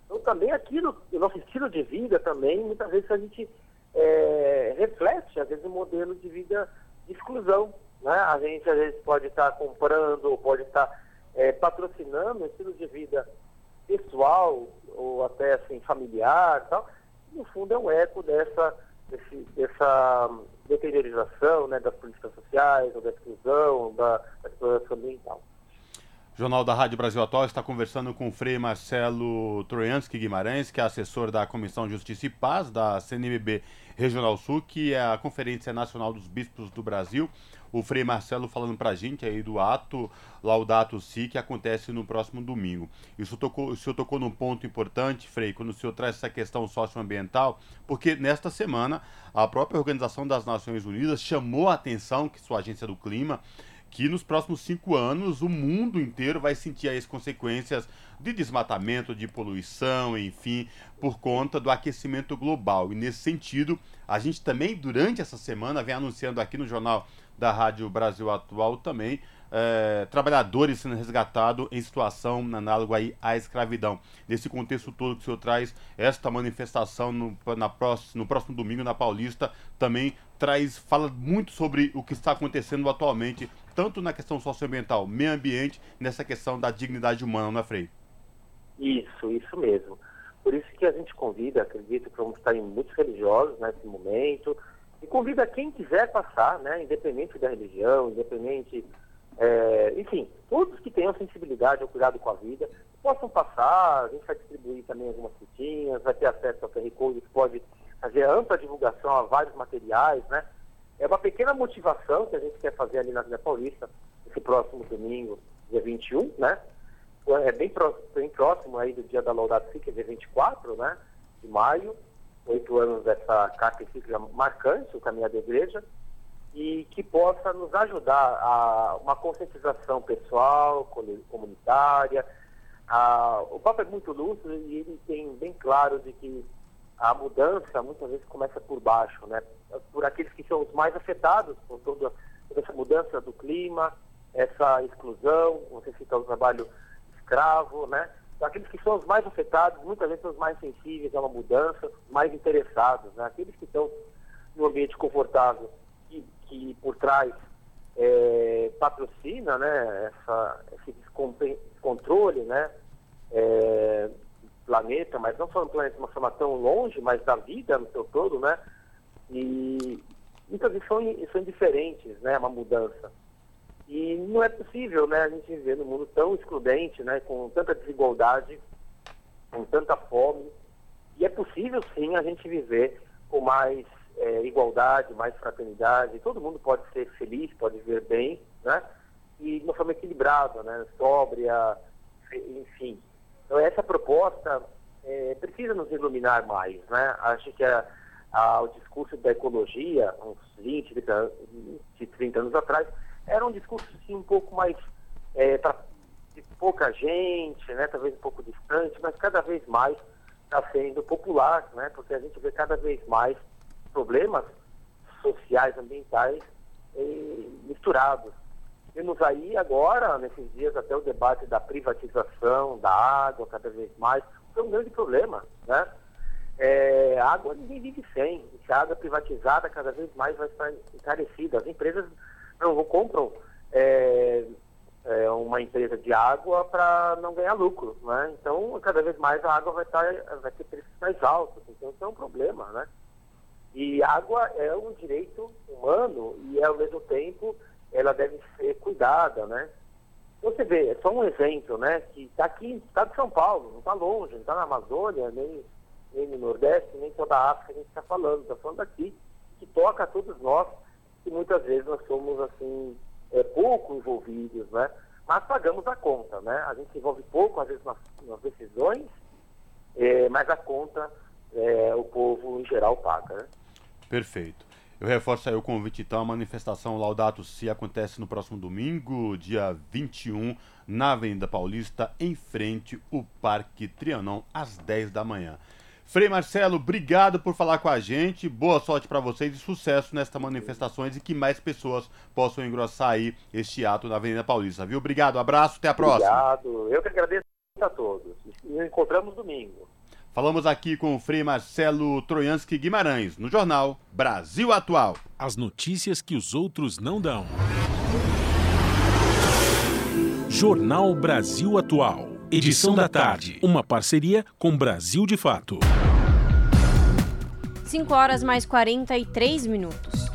Então também aquilo, o nosso estilo de vida também, muitas vezes a gente é, reflete, às vezes, um modelo de vida de exclusão, né? A gente às vezes pode estar comprando pode estar é, patrocinando estilo de vida pessoal ou até assim familiar, tal, no fundo é um eco dessa desse, dessa deteriorização né, das políticas sociais, da exclusão, da, da exploração ambiental. Jornal da Rádio Brasil Atual está conversando com o Frei Marcelo Troianski Guimarães, que é assessor da Comissão de Justiça e Paz da CNBB Regional Sul, que é a Conferência Nacional dos Bispos do Brasil. O Frei Marcelo falando para a gente aí do ato Laudato Si, que acontece no próximo domingo. Isso tocou, o senhor tocou num ponto importante, Frei, quando o senhor traz essa questão socioambiental, porque nesta semana a própria Organização das Nações Unidas chamou a atenção, que sua agência do clima, que nos próximos cinco anos o mundo inteiro vai sentir as consequências de desmatamento, de poluição, enfim, por conta do aquecimento global. E nesse sentido, a gente também, durante essa semana, vem anunciando aqui no Jornal da Rádio Brasil Atual também é, trabalhadores sendo resgatados em situação análoga aí à escravidão. Nesse contexto todo que o senhor traz, esta manifestação no, na próximo, no próximo domingo na Paulista também traz, fala muito sobre o que está acontecendo atualmente, tanto na questão socioambiental, meio ambiente, nessa questão da dignidade humana, não é, Frei? Isso, isso mesmo. Por isso que a gente convida, acredito que vamos estar em muitos religiosos nesse momento, e convida quem quiser passar, né, independente da religião, independente é, enfim, todos que tenham sensibilidade ao cuidado com a vida possam passar, a gente vai distribuir também algumas fitinhas, vai ter acesso ao QR Code que pode fazer ampla divulgação a vários materiais, né? É uma pequena motivação que a gente quer fazer ali na Vila Paulista, esse próximo domingo, dia 21, né? É bem, próximo, bem próximo aí do dia da Laudato Si, que é dia 24, né? De maio, oito anos dessa encíclica marcante, o Caminho da Igreja e que possa nos ajudar a uma conscientização pessoal, comunitária. A, o Papa é muito lúcido e ele tem bem claro de que a mudança muitas vezes começa por baixo, né? Por aqueles que são os mais afetados por toda, toda essa mudança do clima, essa exclusão, você cita o trabalho escravo, né? Aqueles que são os mais afetados, muitas vezes são os mais sensíveis a uma mudança, mais interessados, né? Aqueles que estão no ambiente confortável que por trás é, patrocina né, essa, esse descontrole né, é, planeta, mas não só no planeta de uma forma tão longe, mas da vida no seu todo, né? E muitas vezes são, são diferentes, né? Uma mudança. E não é possível, né? A gente viver num mundo tão excludente, né? Com tanta desigualdade, com tanta fome. E é possível, sim, a gente viver com mais é, igualdade, mais fraternidade, todo mundo pode ser feliz, pode viver bem, né? E de uma forma equilibrada, né? Sóbria, enfim. Então essa proposta é, precisa nos iluminar mais, né? Acho que a, a, o discurso da ecologia, uns 20, 30, 30 anos atrás, era um discurso assim, um pouco mais é, para pouca gente, né? Talvez um pouco distante, mas cada vez mais está sendo popular, né? Porque a gente vê cada vez mais problemas sociais, ambientais eh, misturados. Temos aí agora, nesses dias, até o debate da privatização da água cada vez mais. É um grande problema, né? É, água ninguém vive sem. Se a água privatizada cada vez mais vai estar encarecida. As empresas não compram é, é, uma empresa de água para não ganhar lucro, né? Então, cada vez mais a água vai, estar, vai ter preços mais altos. Então, isso é um problema, né? E água é um direito humano e, ao mesmo tempo, ela deve ser cuidada, né? Você vê, é só um exemplo, né? Que está aqui, está de São Paulo, não está longe, não está na Amazônia, nem, nem no Nordeste, nem toda a África a gente está falando, está falando aqui, que toca a todos nós, que muitas vezes nós somos, assim, é, pouco envolvidos, né? Mas pagamos a conta, né? A gente se envolve pouco, às vezes, nas, nas decisões, é, mas a conta é, o povo em geral paga, né? Perfeito. Eu reforço aí o convite, então, a manifestação Laudato Si acontece no próximo domingo, dia 21, na Avenida Paulista, em frente ao Parque Trianon, às 10 da manhã. Frei Marcelo, obrigado por falar com a gente. Boa sorte para vocês e sucesso nestas manifestações e que mais pessoas possam engrossar aí este ato na Avenida Paulista, viu? Obrigado, abraço, até a próxima. Obrigado. Eu que agradeço a todos. Nos encontramos domingo. Falamos aqui com o Frei Marcelo Troianski Guimarães, no jornal Brasil Atual. As notícias que os outros não dão. Jornal Brasil Atual. Edição da tarde. Uma parceria com Brasil de Fato. 5 horas mais 43 minutos.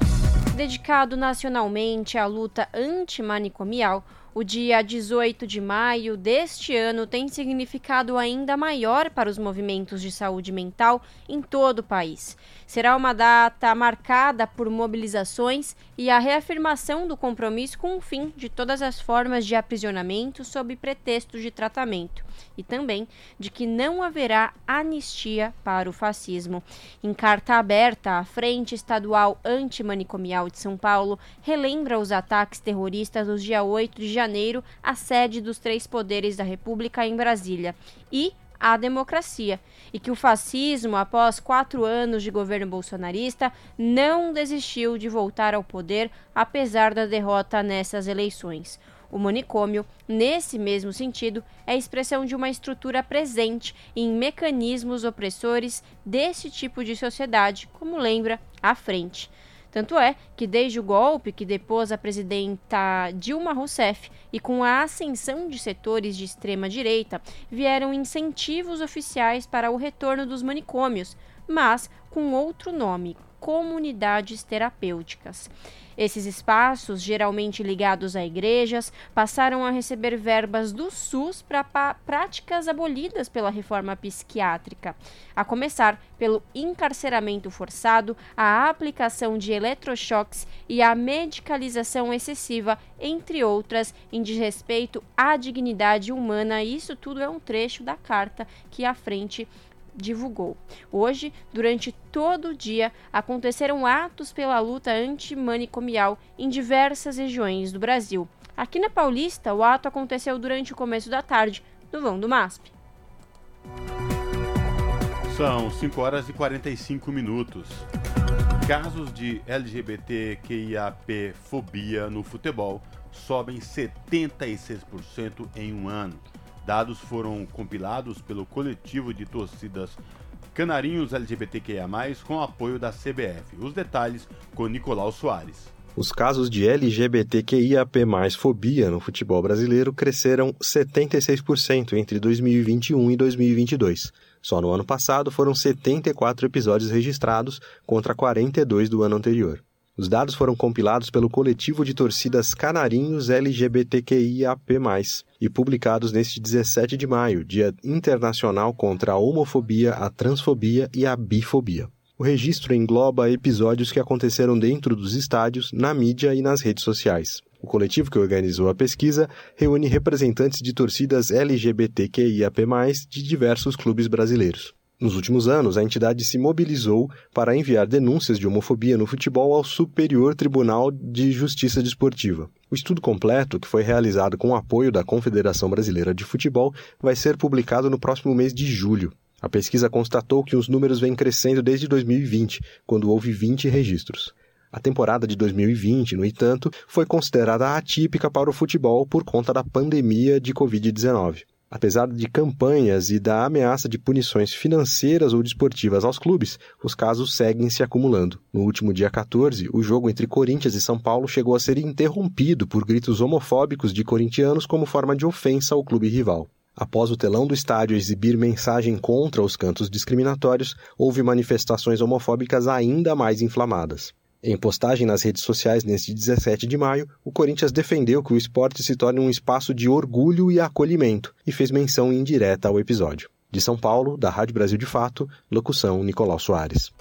Dedicado nacionalmente à luta antimanicomial, o dia 18 de maio deste ano tem significado ainda maior para os movimentos de saúde mental em todo o país. Será uma data marcada por mobilizações e a reafirmação do compromisso com o fim de todas as formas de aprisionamento sob pretexto de tratamento e também de que não haverá anistia para o fascismo. Em carta aberta, a Frente Estadual Antimanicomial de São Paulo relembra os ataques terroristas dos dia 8 de janeiro à sede dos três poderes da República em Brasília e à democracia e que o fascismo, após quatro anos de governo bolsonarista, não desistiu de voltar ao poder apesar da derrota nessas eleições. O manicômio, nesse mesmo sentido, é a expressão de uma estrutura presente em mecanismos opressores desse tipo de sociedade, como lembra a frente. Tanto é que, desde o golpe que depôs a presidenta Dilma Rousseff e com a ascensão de setores de extrema-direita, vieram incentivos oficiais para o retorno dos manicômios, mas com outro nome: comunidades terapêuticas. Esses espaços, geralmente ligados a igrejas, passaram a receber verbas do SUS para práticas abolidas pela reforma psiquiátrica, a começar pelo encarceramento forçado, a aplicação de eletrochoques e a medicalização excessiva, entre outras, em desrespeito à dignidade humana. Isso tudo é um trecho da carta que a frente divulgou. Hoje, durante todo o dia, aconteceram atos pela luta antimanicomial em diversas regiões do Brasil. Aqui na Paulista, o ato aconteceu durante o começo da tarde, no vão do MASP. São 5 horas e 45 minutos. Casos de LGBTQIAP fobia no futebol sobem 76% em um ano. Dados foram compilados pelo coletivo de torcidas Canarinhos LGBTQIA+, com apoio da CBF. Os detalhes com Nicolau Soares. Os casos de LGBTQIAP+, fobia no futebol brasileiro cresceram 76% entre 2021 e 2022. Só no ano passado foram 74 episódios registrados contra 42 do ano anterior. Os dados foram compilados pelo coletivo de torcidas Canarinhos LGBTQIAP+, e publicados neste 17 de maio, Dia Internacional contra a Homofobia, a Transfobia e a Bifobia. O registro engloba episódios que aconteceram dentro dos estádios, na mídia e nas redes sociais. O coletivo que organizou a pesquisa reúne representantes de torcidas LGBTQIAP+, de diversos clubes brasileiros. Nos últimos anos, a entidade se mobilizou para enviar denúncias de homofobia no futebol ao Superior Tribunal de Justiça Desportiva. O estudo completo, que foi realizado com o apoio da Confederação Brasileira de Futebol, vai ser publicado no próximo mês de julho. A pesquisa constatou que os números vêm crescendo desde 2020, quando houve 20 registros. A temporada de 2020, no entanto, foi considerada atípica para o futebol por conta da pandemia de Covid-19. Apesar de campanhas e da ameaça de punições financeiras ou desportivas aos clubes, os casos seguem se acumulando. No último dia 14, o jogo entre Corinthians e São Paulo chegou a ser interrompido por gritos homofóbicos de corintianos como forma de ofensa ao clube rival. Após o telão do estádio exibir mensagem contra os cantos discriminatórios, houve manifestações homofóbicas ainda mais inflamadas. Em postagem nas redes sociais neste 17 de maio, o Corinthians defendeu que o esporte se torne um espaço de orgulho e acolhimento e fez menção indireta ao episódio. De São Paulo, da Rádio Brasil de Fato, locução Nicolau Soares.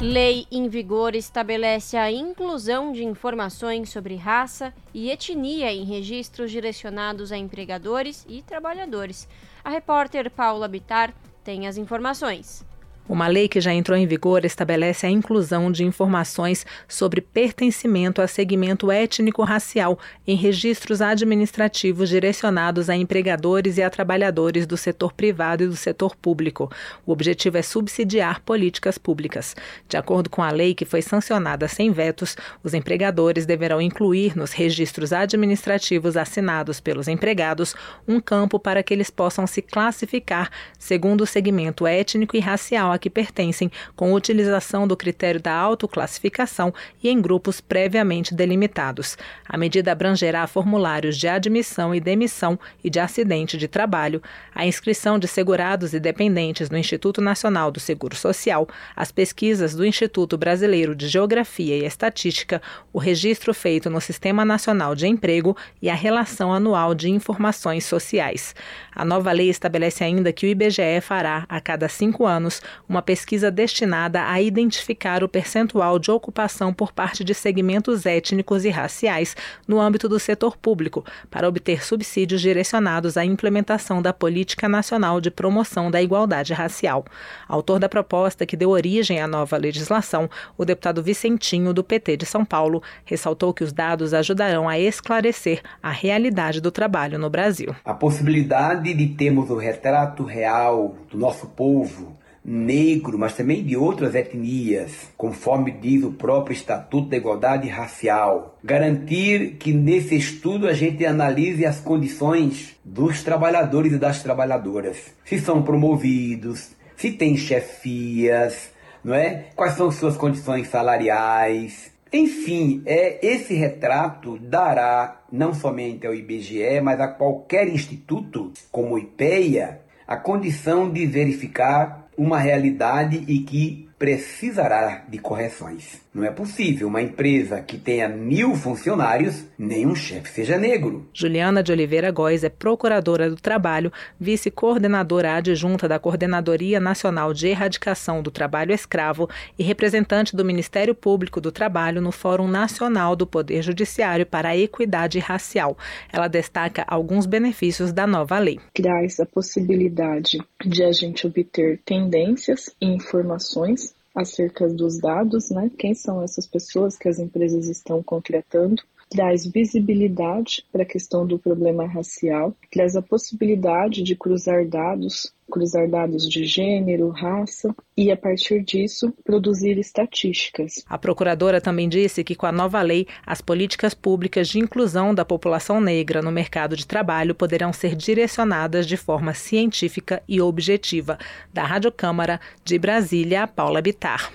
Lei em vigor estabelece a inclusão de informações sobre raça e etnia em registros direcionados a empregadores e trabalhadores. A repórter Paula Bitar tem as informações. Uma lei que já entrou em vigor estabelece a inclusão de informações sobre pertencimento a segmento étnico-racial em registros administrativos direcionados a empregadores e a trabalhadores do setor privado e do setor público. O objetivo é subsidiar políticas públicas. De acordo com a lei que foi sancionada sem vetos, os empregadores deverão incluir nos registros administrativos assinados pelos empregados um campo para que eles possam se classificar segundo o segmento étnico e racial a que pertencem, com utilização do critério da autoclassificação e em grupos previamente delimitados. A medida abrangerá formulários de admissão e demissão e de acidente de trabalho, a inscrição de segurados e dependentes no Instituto Nacional do Seguro Social, as pesquisas do Instituto Brasileiro de Geografia e Estatística, o registro feito no Sistema Nacional de Emprego e a relação anual de informações sociais. A nova lei estabelece ainda que o IBGE fará, a cada cinco anos, uma pesquisa destinada a identificar o percentual de ocupação por parte de segmentos étnicos e raciais no âmbito do setor público, para obter subsídios direcionados à implementação da Política Nacional de Promoção da Igualdade Racial. Autor da proposta que deu origem à nova legislação, o deputado Vicentinho, do PT de São Paulo, ressaltou que os dados ajudarão a esclarecer a realidade do trabalho no Brasil. A possibilidade de termos o retrato real do nosso povo negro, mas também de outras etnias, conforme diz o próprio Estatuto da Igualdade Racial. Garantir que nesse estudo a gente analise as condições dos trabalhadores e das trabalhadoras. Se são promovidos, se têm chefias, não é? Quais são suas condições salariais? Enfim, é esse retrato dará não somente ao IBGE, mas a qualquer instituto como o IPEA a condição de verificar uma realidade e que precisará de correções. Não é possível uma empresa que tenha mil funcionários, nem um chefe seja negro. Juliana de Oliveira Góes é procuradora do trabalho, vice-coordenadora adjunta da Coordenadoria Nacional de Erradicação do Trabalho Escravo e representante do Ministério Público do Trabalho no Fórum Nacional do Poder Judiciário para a Equidade Racial. Ela destaca alguns benefícios da nova lei. Traz a possibilidade de a gente obter tendências e informações acerca dos dados, né? Quem são essas pessoas que as empresas estão contratando? Traz visibilidade para a questão do problema racial, traz a possibilidade de cruzar dados cruzar dados de gênero, raça e, a partir disso, produzir estatísticas. A procuradora também disse que, com a nova lei, as políticas públicas de inclusão da população negra no mercado de trabalho poderão ser direcionadas de forma científica e objetiva. Da Rádio Câmara de Brasília, Paula Bitar.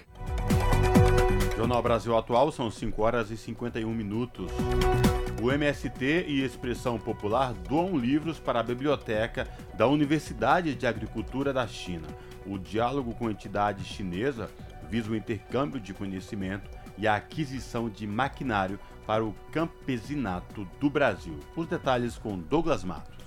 Jornal Brasil Atual são 5 horas e 51 minutos. O MST e Expressão Popular doam livros para a biblioteca da Universidade de Agricultura da China. O diálogo com a entidade chinesa visa o intercâmbio de conhecimento e a aquisição de maquinário para o campesinato do Brasil. Os detalhes com Douglas Matos.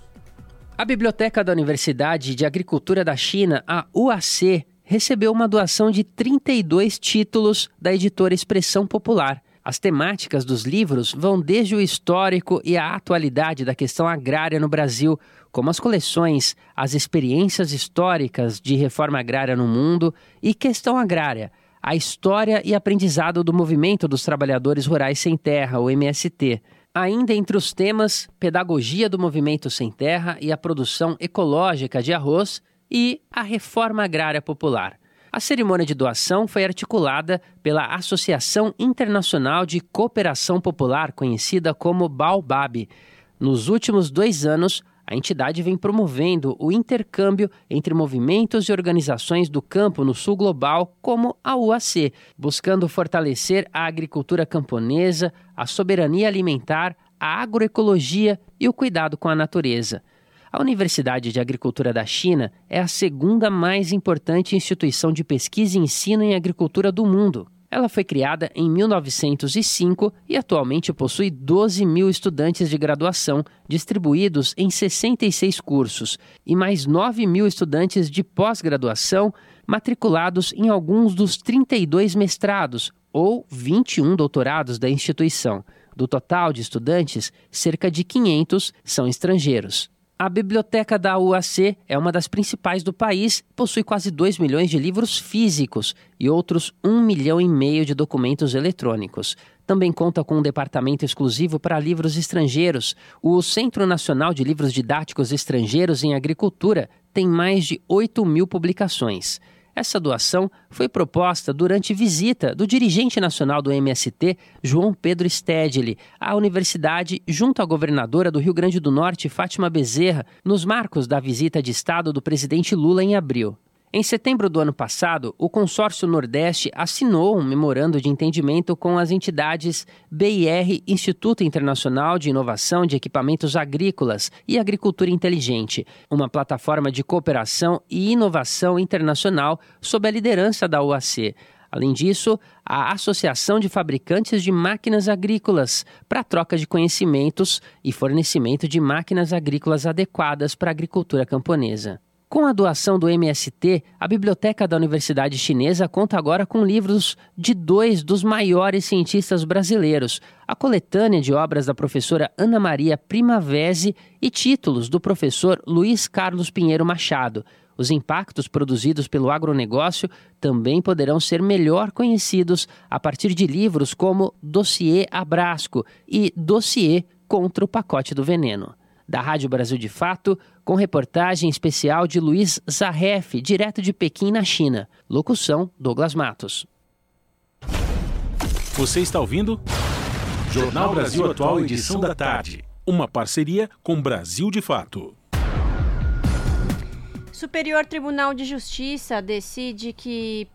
A Biblioteca da Universidade de Agricultura da China, a UAC, recebeu uma doação de 32 títulos da editora Expressão Popular. As temáticas dos livros vão desde o histórico e a atualidade da questão agrária no Brasil, como as coleções, as experiências históricas de reforma agrária no mundo e questão agrária, a história e aprendizado do movimento dos trabalhadores rurais sem terra, o MST. Ainda entre os temas, pedagogia do movimento sem terra e a produção ecológica de arroz e a reforma agrária popular. A cerimônia de doação foi articulada pela Associação Internacional de Cooperação Popular, conhecida como Baobab. Nos últimos dois anos, a entidade vem promovendo o intercâmbio entre movimentos e organizações do campo no sul global, como a UAC, buscando fortalecer a agricultura camponesa, a soberania alimentar, a agroecologia e o cuidado com a natureza. A Universidade de Agricultura da China é a segunda mais importante instituição de pesquisa e ensino em agricultura do mundo. Ela foi criada em 1905 e atualmente possui 12 mil estudantes de graduação, distribuídos em 66 cursos, e mais 9 mil estudantes de pós-graduação, matriculados em alguns dos 32 mestrados ou 21 doutorados da instituição. Do total de estudantes, cerca de 500 são estrangeiros. A biblioteca da UAC é uma das principais do país, possui quase 2 milhões de livros físicos e outros 1 milhão e meio de documentos eletrônicos. Também conta com um departamento exclusivo para livros estrangeiros. O Centro Nacional de Livros Didáticos Estrangeiros em Agricultura tem mais de 8 mil publicações. Essa doação foi proposta durante visita do dirigente nacional do MST, João Pedro Stedley, à universidade junto à governadora do Rio Grande do Norte, Fátima Bezerra, nos marcos da visita de Estado do presidente Lula em abril. Em setembro do ano passado, o Consórcio Nordeste assinou um memorando de entendimento com as entidades BIR, Instituto Internacional de Inovação de Equipamentos Agrícolas e Agricultura Inteligente, uma plataforma de cooperação e inovação internacional sob a liderança da OAC. Além disso, a Associação de Fabricantes de Máquinas Agrícolas, para troca de conhecimentos e fornecimento de máquinas agrícolas adequadas para a agricultura camponesa. Com a doação do MST, a Biblioteca da Universidade Chinesa conta agora com livros de dois dos maiores cientistas brasileiros, a coletânea de obras da professora Ana Maria Primavesi e títulos do professor Luiz Carlos Pinheiro Machado. Os impactos produzidos pelo agronegócio também poderão ser melhor conhecidos a partir de livros como Dossiê Abrasco e Dossiê contra o Pacote do Veneno da Rádio Brasil de Fato, com reportagem especial de Luiz Zarref, direto de Pequim, na China. Locução: Douglas Matos. Você está ouvindo? Jornal Brasil Atual, edição da tarde. Uma parceria com Brasil de Fato. Superior Tribunal de Justiça decide que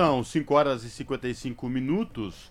São 5 horas e 55 minutos.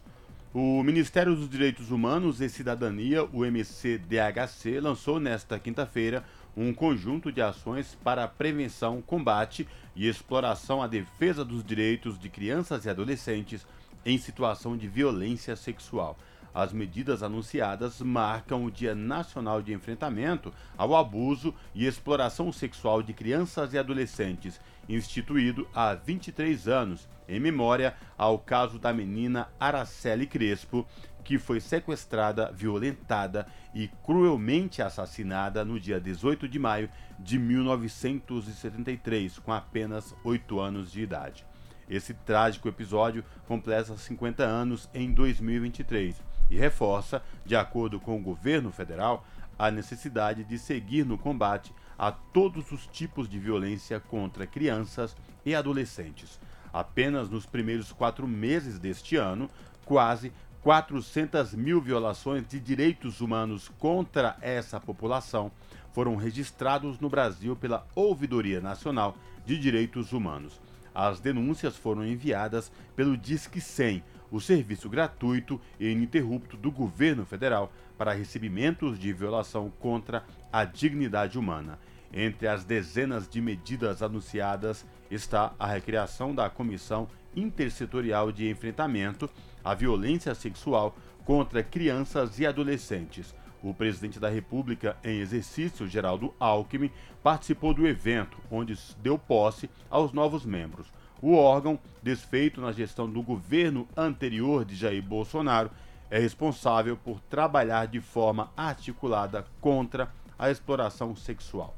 O Ministério dos Direitos Humanos e Cidadania, o MCDHC, lançou nesta quinta-feira um conjunto de ações para prevenção, combate e exploração à defesa dos direitos de crianças e adolescentes em situação de violência sexual. As medidas anunciadas marcam o Dia Nacional de Enfrentamento ao Abuso e Exploração Sexual de Crianças e Adolescentes, instituído há 23 anos, em memória ao caso da menina Araceli Crespo, que foi sequestrada, violentada e cruelmente assassinada no dia 18 de maio de 1973, com apenas 8 anos de idade. Esse trágico episódio completa 50 anos em 2023 e reforça, de acordo com o governo federal, a necessidade de seguir no combate a todos os tipos de violência contra crianças e adolescentes. Apenas nos primeiros quatro meses deste ano, quase 400 mil violações de direitos humanos contra essa população foram registrados no Brasil pela Ouvidoria Nacional de Direitos Humanos. As denúncias foram enviadas pelo Disque 100, o serviço gratuito e ininterrupto do governo federal para recebimentos de violação contra a dignidade humana. Entre as dezenas de medidas anunciadas está a recriação da Comissão Intersetorial de Enfrentamento à Violência Sexual contra Crianças e Adolescentes. O presidente da República, em exercício, Geraldo Alckmin, participou do evento, onde deu posse aos novos membros. O órgão, desfeito na gestão do governo anterior de Jair Bolsonaro, é responsável por trabalhar de forma articulada contra a exploração sexual.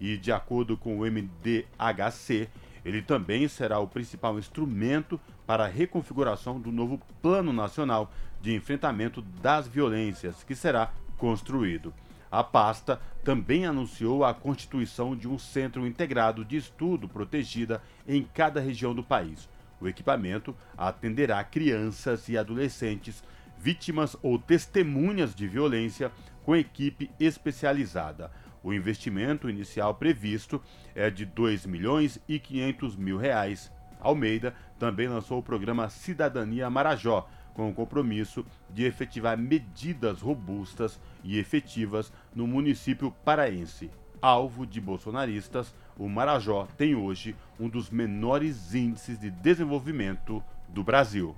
E, de acordo com o MDHC, ele também será o principal instrumento para a reconfiguração do novo Plano Nacional de Enfrentamento das Violências, que será construído. A pasta também anunciou a constituição de um centro integrado de estudo protegida em cada região do país. O equipamento atenderá crianças e adolescentes vítimas ou testemunhas de violência com equipe especializada. O investimento inicial previsto é de 2 milhões e 500 mil reais. Almeida também lançou o programa Cidadania Marajó, com o compromisso de efetivar medidas robustas e efetivas no município paraense. Alvo de bolsonaristas, o Marajó tem hoje um dos menores índices de desenvolvimento do Brasil.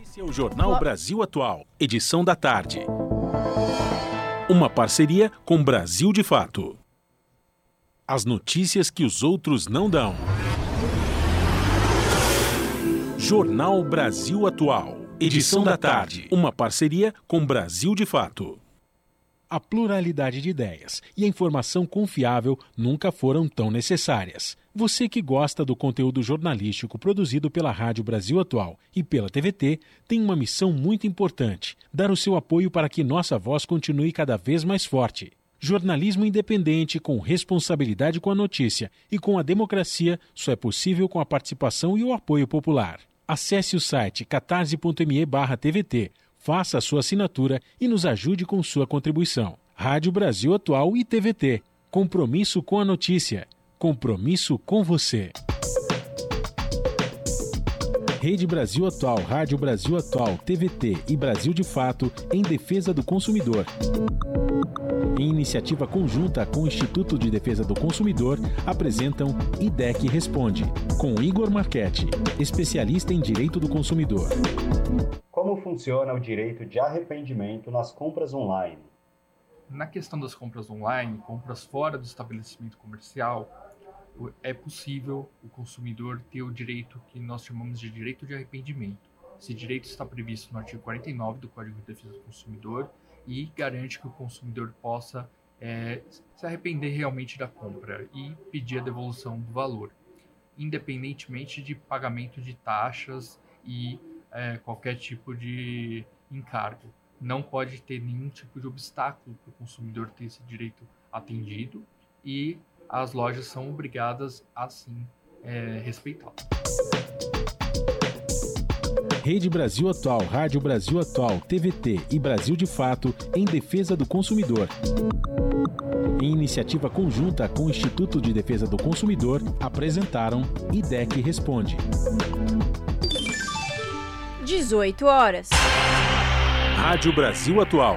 Esse é o Jornal Brasil Atual, edição da tarde. Uma parceria com Brasil de Fato. As notícias que os outros não dão. Jornal Brasil Atual. Edição da tarde. Uma parceria com Brasil de Fato. A pluralidade de ideias e a informação confiável nunca foram tão necessárias. Você que gosta do conteúdo jornalístico produzido pela Rádio Brasil Atual e pela TVT tem uma missão muito importante: dar o seu apoio para que nossa voz continue cada vez mais forte. Jornalismo independente, com responsabilidade com a notícia e com a democracia, só é possível com a participação e o apoio popular. Acesse o site catarse.me TVT, faça a sua assinatura e nos ajude com sua contribuição. Rádio Brasil Atual e TVT. Compromisso com a notícia. Compromisso com você. Rede Brasil Atual, Rádio Brasil Atual, TVT e Brasil de Fato em defesa do consumidor. Em iniciativa conjunta com o Instituto de Defesa do Consumidor, apresentam IDEC Responde, com Igor Marchetti, especialista em direito do consumidor. Como funciona o direito de arrependimento nas compras online? Na questão das compras online, compras fora do estabelecimento comercial, é possível o consumidor ter o direito que nós chamamos de direito de arrependimento. Esse direito está previsto no artigo 49 do Código de Defesa do Consumidor e garante que o consumidor possa é, se arrepender realmente da compra e pedir a devolução do valor, independentemente de pagamento de taxas e é, qualquer tipo de encargo. Não pode ter nenhum tipo de obstáculo para o consumidor ter esse direito atendido e as lojas são obrigadas a sim é, respeitá-lo. Rede Brasil Atual, Rádio Brasil Atual, TVT e Brasil de Fato em defesa do consumidor. Em iniciativa conjunta com o Instituto de Defesa do Consumidor, apresentaram IDEC Responde. 18 horas. Rádio Brasil Atual.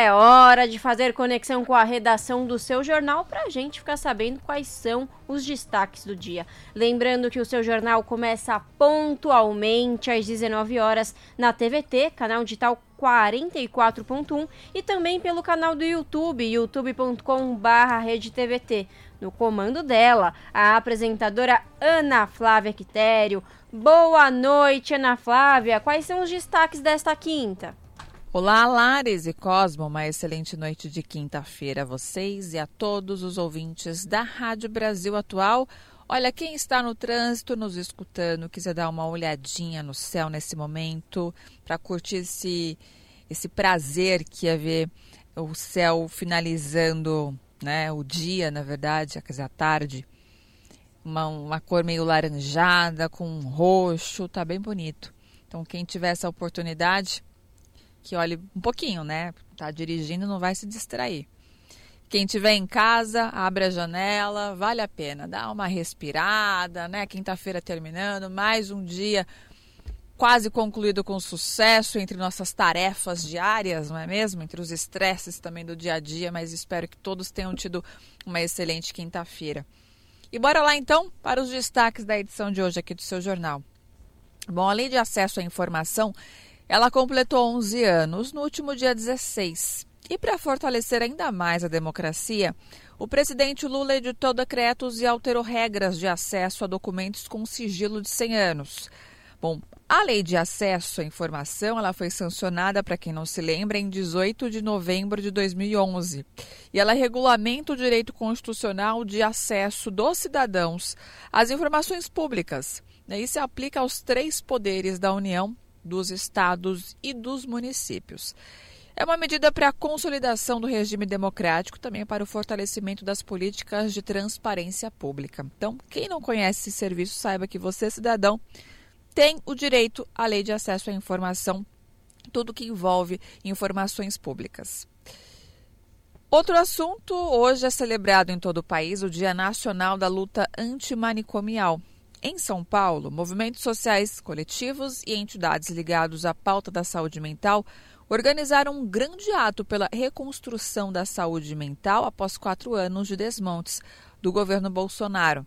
É hora de fazer conexão com a redação do seu jornal para a gente ficar sabendo quais são os destaques do dia. Lembrando que o seu jornal começa pontualmente às 19 horas na TVT, canal digital 44.1 e também pelo canal do YouTube, youtube.com/redetvt. No comando dela, a apresentadora Ana Flávia Quitério. Boa noite, Ana Flávia. Quais são os destaques desta quinta? Olá, Lares e Cosmo, uma excelente noite de quinta-feira a vocês e a todos os ouvintes da Rádio Brasil Atual. Olha, quem está no trânsito nos escutando, quiser dar uma olhadinha no céu nesse momento, para curtir esse, esse prazer que é ver o céu finalizando né, o dia, na verdade, quer dizer, a tarde. Uma, uma cor meio laranjada, com roxo, tá bem bonito. Então, quem tiver essa oportunidade, que olhe um pouquinho, né? Tá dirigindo, não vai se distrair. Quem tiver em casa, abre a janela, vale a pena, dá uma respirada, né? Quinta-feira terminando, mais um dia quase concluído com sucesso entre nossas tarefas diárias, não é mesmo? Entre os estresses também do dia a dia, mas espero que todos tenham tido uma excelente quinta-feira. E bora lá então para os destaques da edição de hoje aqui do seu jornal. Bom, além de acesso à informação, ela completou 11 anos no último dia 16. E para fortalecer ainda mais a democracia, o presidente Lula editou decretos e alterou regras de acesso a documentos com sigilo de 100 anos. Bom, a lei de acesso à informação ela foi sancionada, para quem não se lembra, em 18 de novembro de 2011. E ela regulamenta o direito constitucional de acesso dos cidadãos às informações públicas. E se aplica aos três poderes da União dos estados e dos municípios. É uma medida para a consolidação do regime democrático, também para o fortalecimento das políticas de transparência pública. Então, quem não conhece esse serviço, saiba que você, cidadão, tem o direito à lei de acesso à informação, tudo que envolve informações públicas. Outro assunto: hoje é celebrado em todo o país o Dia Nacional da Luta Antimanicomial. Em São Paulo, movimentos sociais coletivos e entidades ligados à pauta da saúde mental organizaram um grande ato pela reconstrução da saúde mental após quatro anos de desmontes do governo Bolsonaro.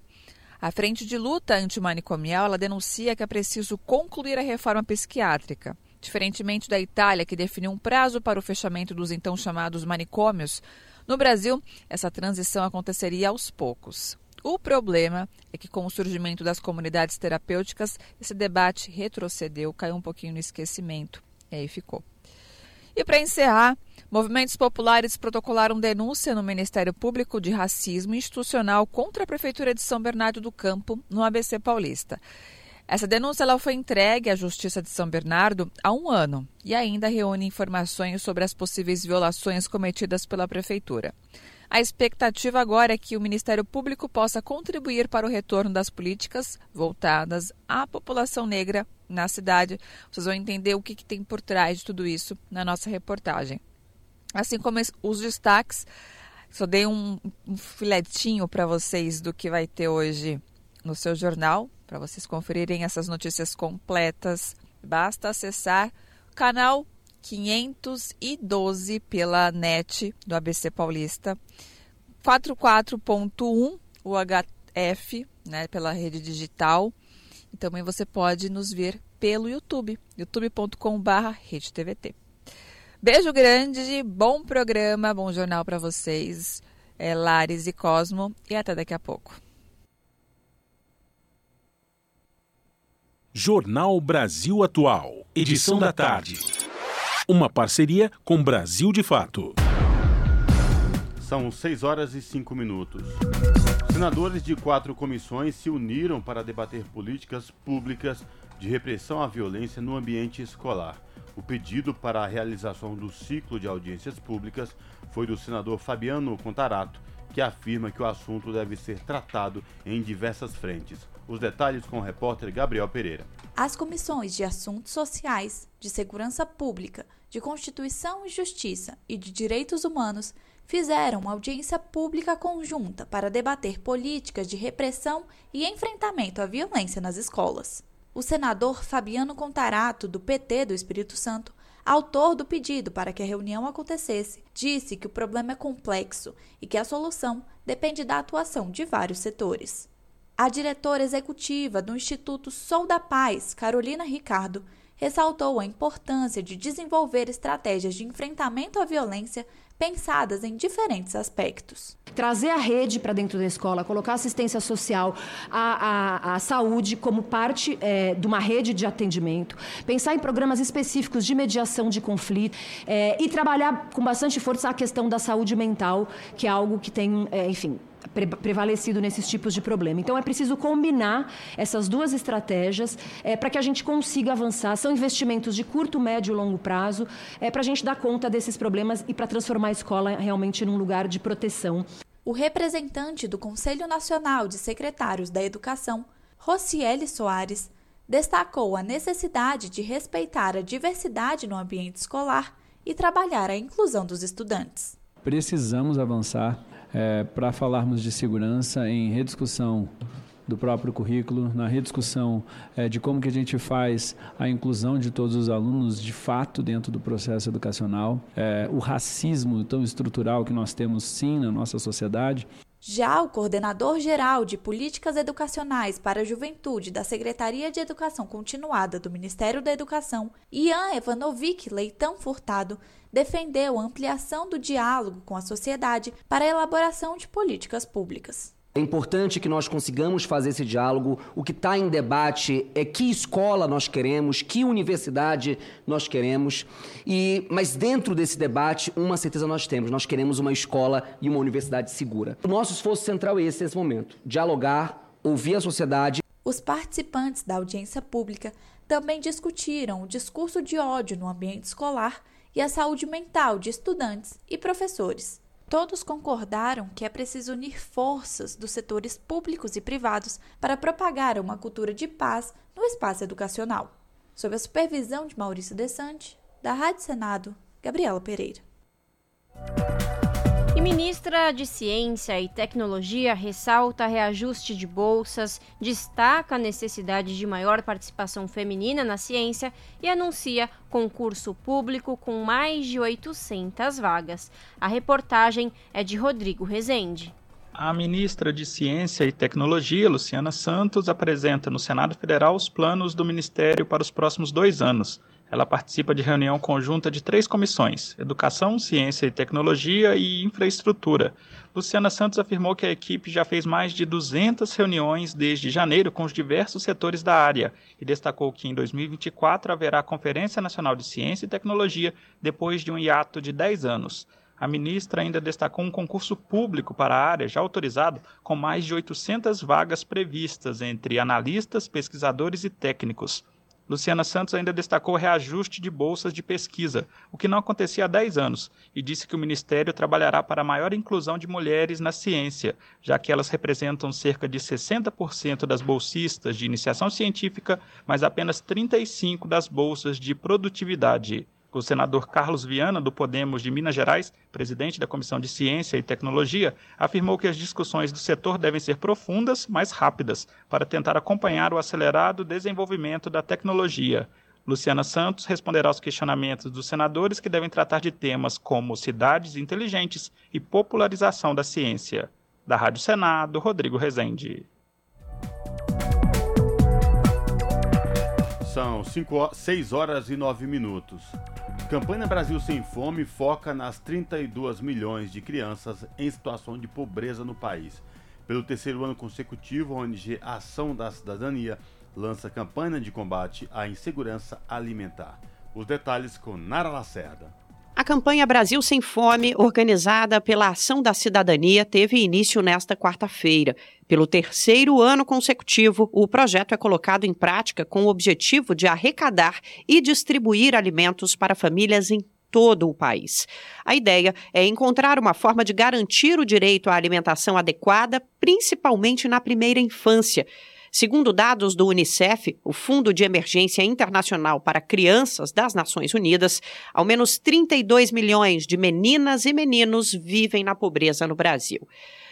A Frente de Luta Antimanicomial ela denuncia que é preciso concluir a reforma psiquiátrica Diferentemente da Itália, que definiu um prazo para o fechamento dos então chamados manicômios, no Brasil, essa transição aconteceria aos poucos. O problema é que, com o surgimento das comunidades terapêuticas, esse debate retrocedeu, caiu um pouquinho no esquecimento. E aí ficou. E para encerrar, movimentos populares protocolaram denúncia no Ministério Público de Racismo Institucional contra a Prefeitura de São Bernardo do Campo, no ABC Paulista. Essa denúncia ela foi entregue à Justiça de São Bernardo há um ano e ainda reúne informações sobre as possíveis violações cometidas pela Prefeitura. A expectativa agora é que o Ministério Público possa contribuir para o retorno das políticas voltadas à população negra na cidade. Vocês vão entender o que, que tem por trás de tudo isso na nossa reportagem. Assim como os destaques, só dei um, um filetinho para vocês do que vai ter hoje no seu jornal, para vocês conferirem essas notícias completas. Basta acessar o canal 512 pela net do ABC Paulista, 44.1 UHF, né, pela rede digital. E também você pode nos ver pelo YouTube, youtube.com/redetvt. Beijo grande, bom programa, bom jornal para vocês, é Lares e Cosmo, e até daqui a pouco. Jornal Brasil Atual, edição da tarde. Uma parceria com Brasil de Fato. São 6 horas e 5 minutos. Senadores de quatro comissões se uniram para debater políticas públicas de repressão à violência no ambiente escolar. O pedido para a realização do ciclo de audiências públicas foi do senador Fabiano Contarato, que afirma que o assunto deve ser tratado em diversas frentes. Os detalhes com o repórter Gabriel Pereira. As comissões de Assuntos Sociais, de Segurança Pública, de Constituição e Justiça e de Direitos Humanos fizeram uma audiência pública conjunta para debater políticas de repressão e enfrentamento à violência nas escolas. O senador Fabiano Contarato, do PT do Espírito Santo, autor do pedido para que a reunião acontecesse, disse que o problema é complexo e que a solução depende da atuação de vários setores. A diretora executiva do Instituto Sou da Paz, Carolina Ricardo, ressaltou a importância de desenvolver estratégias de enfrentamento à violência pensadas em diferentes aspectos. Trazer a rede para dentro da escola, colocar assistência social, a, a, a saúde como parte é, de uma rede de atendimento, pensar em programas específicos de mediação de conflito é, e trabalhar com bastante força a questão da saúde mental, que é algo que tem, é, enfim, prevalecido nesses tipos de problema. Então é preciso combinar essas duas estratégias é, para que a gente consiga avançar. São investimentos de curto, médio e longo prazo é, para a gente dar conta desses problemas e para transformar a escola realmente num lugar de proteção. O representante do Conselho Nacional de Secretários da Educação, Rocieli Soares, destacou a necessidade de respeitar a diversidade no ambiente escolar e trabalhar a inclusão dos estudantes. Precisamos avançar é, para falarmos de segurança em rediscussão do próprio currículo, na rediscussão é, de como que a gente faz a inclusão de todos os alunos de fato dentro do processo educacional, é, o racismo tão estrutural que nós temos sim na nossa sociedade. Já o coordenador geral de Políticas Educacionais para a Juventude da Secretaria de Educação Continuada do Ministério da Educação, Ian Evanovic Leitão Furtado, defendeu a ampliação do diálogo com a sociedade para a elaboração de políticas públicas. É importante que nós consigamos fazer esse diálogo. O que está em debate é que escola nós queremos, que universidade nós queremos. E, mas dentro desse debate, uma certeza nós temos: nós queremos uma escola e uma universidade segura. O nosso esforço central é esse nesse momento: dialogar, ouvir a sociedade. Os participantes da audiência pública também discutiram o discurso de ódio no ambiente escolar e a saúde mental de estudantes e professores. Todos concordaram que é preciso unir forças dos setores públicos e privados para propagar uma cultura de paz no espaço educacional. Sob a supervisão de Maurício Desante, da Rádio Senado, Gabriela Pereira. Ministra de Ciência e Tecnologia ressalta reajuste de bolsas, destaca a necessidade de maior participação feminina na ciência e anuncia concurso público com mais de 800 vagas. A reportagem é de Rodrigo Rezende. A ministra de Ciência e Tecnologia, Luciana Santos, apresenta no Senado Federal os planos do Ministério para os próximos dois anos. Ela participa de reunião conjunta de três comissões: Educação, Ciência e Tecnologia e Infraestrutura. Luciana Santos afirmou que a equipe já fez mais de 200 reuniões desde janeiro com os diversos setores da área e destacou que em 2024 haverá a Conferência Nacional de Ciência e Tecnologia depois de um hiato de 10 anos. A ministra ainda destacou um concurso público para a área já autorizado, com mais de 800 vagas previstas entre analistas, pesquisadores e técnicos. Luciana Santos ainda destacou o reajuste de bolsas de pesquisa, o que não acontecia há 10 anos, e disse que o Ministério trabalhará para a maior inclusão de mulheres na ciência, já que elas representam cerca de 60% das bolsistas de iniciação científica, mas apenas 35% das bolsas de produtividade. O senador Carlos Viana, do Podemos de Minas Gerais, presidente da Comissão de Ciência e Tecnologia, afirmou que as discussões do setor devem ser profundas, mas rápidas, para tentar acompanhar o acelerado desenvolvimento da tecnologia. Luciana Santos responderá aos questionamentos dos senadores que devem tratar de temas como cidades inteligentes e popularização da ciência. Da Rádio Senado, Rodrigo Rezende. São 6 horas e 9 minutos. Campanha Brasil Sem Fome foca nas 32 milhões de crianças em situação de pobreza no país. Pelo terceiro ano consecutivo, a ONG Ação da Cidadania lança campanha de combate à insegurança alimentar. Os detalhes com Nara Lacerda. A campanha Brasil Sem Fome, organizada pela Ação da Cidadania, teve início nesta quarta-feira. Pelo terceiro ano consecutivo, o projeto é colocado em prática com o objetivo de arrecadar e distribuir alimentos para famílias em todo o país. A ideia é encontrar uma forma de garantir o direito à alimentação adequada, principalmente na primeira infância. Segundo dados do Unicef, o Fundo de Emergência Internacional para Crianças das Nações Unidas, ao menos 32 milhões de meninas e meninos vivem na pobreza no Brasil.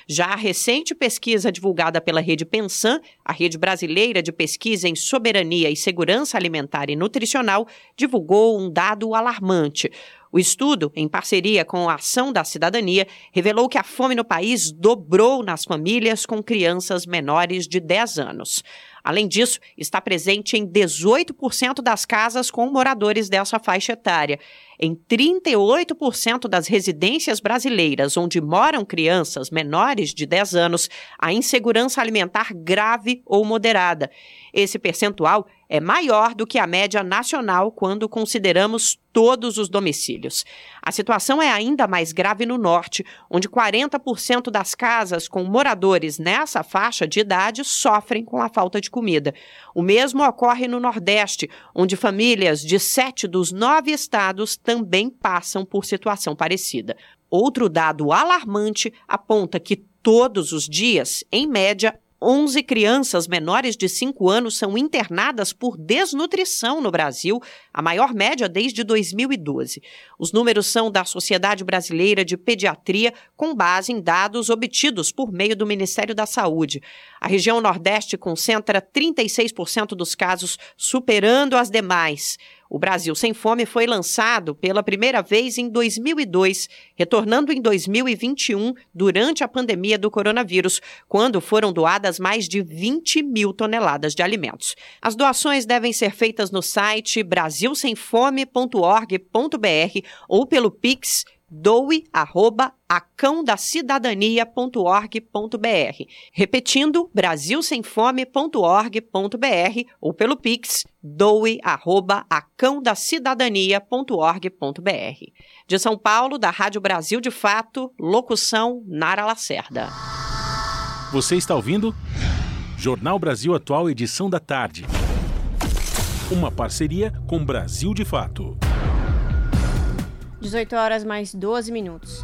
Já a recente pesquisa divulgada pela Rede Pensan, a rede brasileira de pesquisa em soberania e segurança alimentar e nutricional, divulgou um dado alarmante. O estudo, em parceria com a Ação da Cidadania, revelou que a fome no país dobrou nas famílias com crianças menores de 10 anos. Além disso, está presente em 18% das casas com moradores dessa faixa etária. Em 38% das residências brasileiras onde moram crianças menores de 10 anos, há insegurança alimentar grave ou moderada. Esse percentual é maior do que a média nacional quando consideramos todos os domicílios. A situação é ainda mais grave no norte, onde 40% das casas com moradores nessa faixa de idade sofrem com a falta de comida. O mesmo ocorre no nordeste, onde famílias de sete dos nove estados também passam por situação parecida. Outro dado alarmante aponta que todos os dias, em média, 11 crianças menores de 5 anos são internadas por desnutrição no Brasil, a maior média desde 2012. Os números são da Sociedade Brasileira de Pediatria, com base em dados obtidos por meio do Ministério da Saúde. A região Nordeste concentra 36% dos casos, superando as demais. O Brasil Sem Fome foi lançado pela primeira vez em 2002, retornando em 2021 durante a pandemia do coronavírus, quando foram doadas mais de 20 mil toneladas de alimentos. As doações devem ser feitas no site brasilsemfome.org.br ou pelo Pix doe@acãodacidadania.org.br. Repetindo, brasilsemfome.org.br ou pelo Pix doe@acãodacidadania.org.br. De São Paulo, da Rádio Brasil de Fato, locução Nara Lacerda. Você está ouvindo? Jornal Brasil Atual, edição da tarde. Uma parceria com Brasil de Fato. 18 horas mais 12 minutos.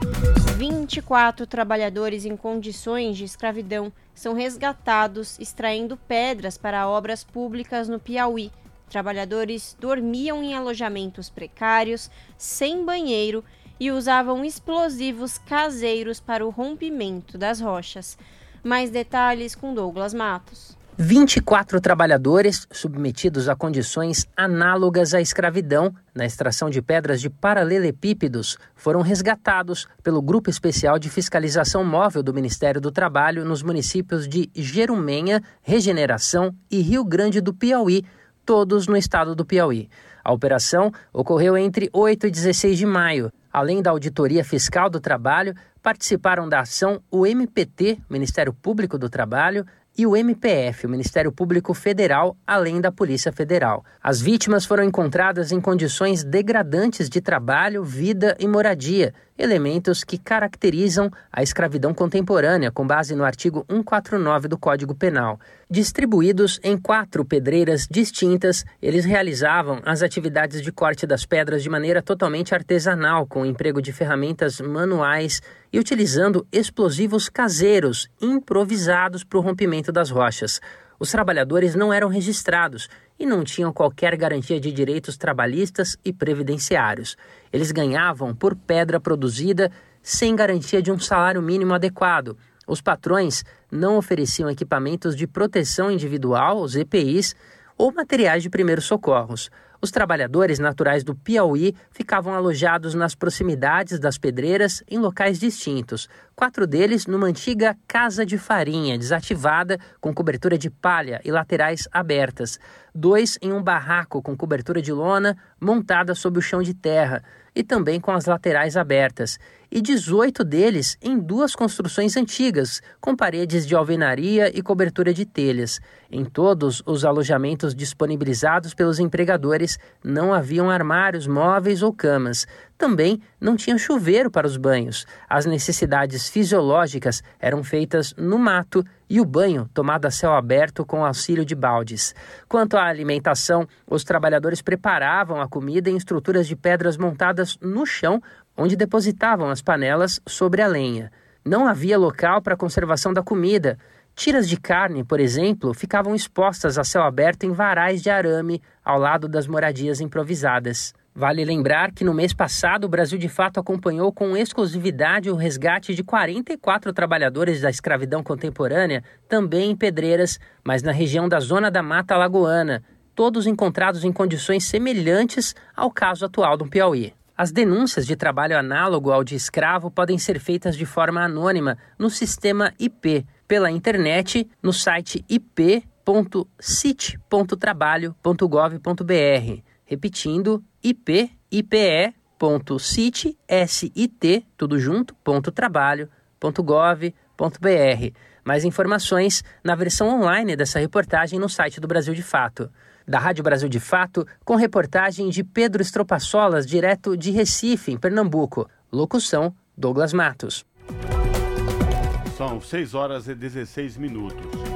24 trabalhadores em condições de escravidão são resgatados extraindo pedras para obras públicas no Piauí. Trabalhadores dormiam em alojamentos precários, sem banheiro e usavam explosivos caseiros para o rompimento das rochas. Mais detalhes com Douglas Matos. 24 trabalhadores submetidos a condições análogas à escravidão na extração de pedras de paralelepípedos foram resgatados pelo Grupo Especial de Fiscalização Móvel do Ministério do Trabalho nos municípios de Jerumenha, Regeneração e Rio Grande do Piauí, todos no estado do Piauí. A operação ocorreu entre 8 e 16 de maio. Além da Auditoria Fiscal do Trabalho, participaram da ação o MPT, Ministério Público do Trabalho, e o MPF, o Ministério Público Federal, além da Polícia Federal. As vítimas foram encontradas em condições degradantes de trabalho, vida e moradia, elementos que caracterizam a escravidão contemporânea, com base no artigo 149 do Código Penal. Distribuídos em quatro pedreiras distintas, eles realizavam as atividades de corte das pedras de maneira totalmente artesanal, com o emprego de ferramentas manuais e utilizando explosivos caseiros improvisados para o rompimento das rochas. Os trabalhadores não eram registrados e não tinham qualquer garantia de direitos trabalhistas e previdenciários. Eles ganhavam por pedra produzida sem garantia de um salário mínimo adequado. Os patrões não ofereciam equipamentos de proteção individual, os EPIs, ou materiais de primeiros socorros. Os trabalhadores naturais do Piauí ficavam alojados nas proximidades das pedreiras em locais distintos. Quatro deles numa antiga casa de farinha, desativada, com cobertura de palha e laterais abertas. Dois em um barraco com cobertura de lona, montada sob o chão de terra e também com as laterais abertas, e 18 deles em duas construções antigas, com paredes de alvenaria e cobertura de telhas. Em todos os alojamentos disponibilizados pelos empregadores, não haviam armários, móveis ou camas. Também não tinha chuveiro para os banhos. As necessidades fisiológicas eram feitas no mato e o banho tomado a céu aberto com auxílio de baldes. Quanto à alimentação, os trabalhadores preparavam a comida em estruturas de pedras montadas no chão, onde depositavam as panelas sobre a lenha. Não havia local para conservação da comida. Tiras de carne, por exemplo, ficavam expostas a céu aberto em varais de arame ao lado das moradias improvisadas. Vale lembrar que no mês passado o Brasil de fato acompanhou com exclusividade o resgate de 44 trabalhadores da escravidão contemporânea, também em Pedreiras, mas na região da Zona da Mata Lagoana, todos encontrados em condições semelhantes ao caso atual do Piauí. As denúncias de trabalho análogo ao de escravo podem ser feitas de forma anônima no sistema IP, pela internet, no site ip.cit.trabalho.gov.br. Repetindo, ip, ipe.cit, sit, tudo junto, ponto trabalho, ponto gov, ponto br. Mais informações na versão online dessa reportagem no site do Brasil de Fato. Da Rádio Brasil de Fato, com reportagem de Pedro Estropaçolas, direto de Recife, em Pernambuco. Locução, Douglas Matos. São 6 horas e 16 minutos.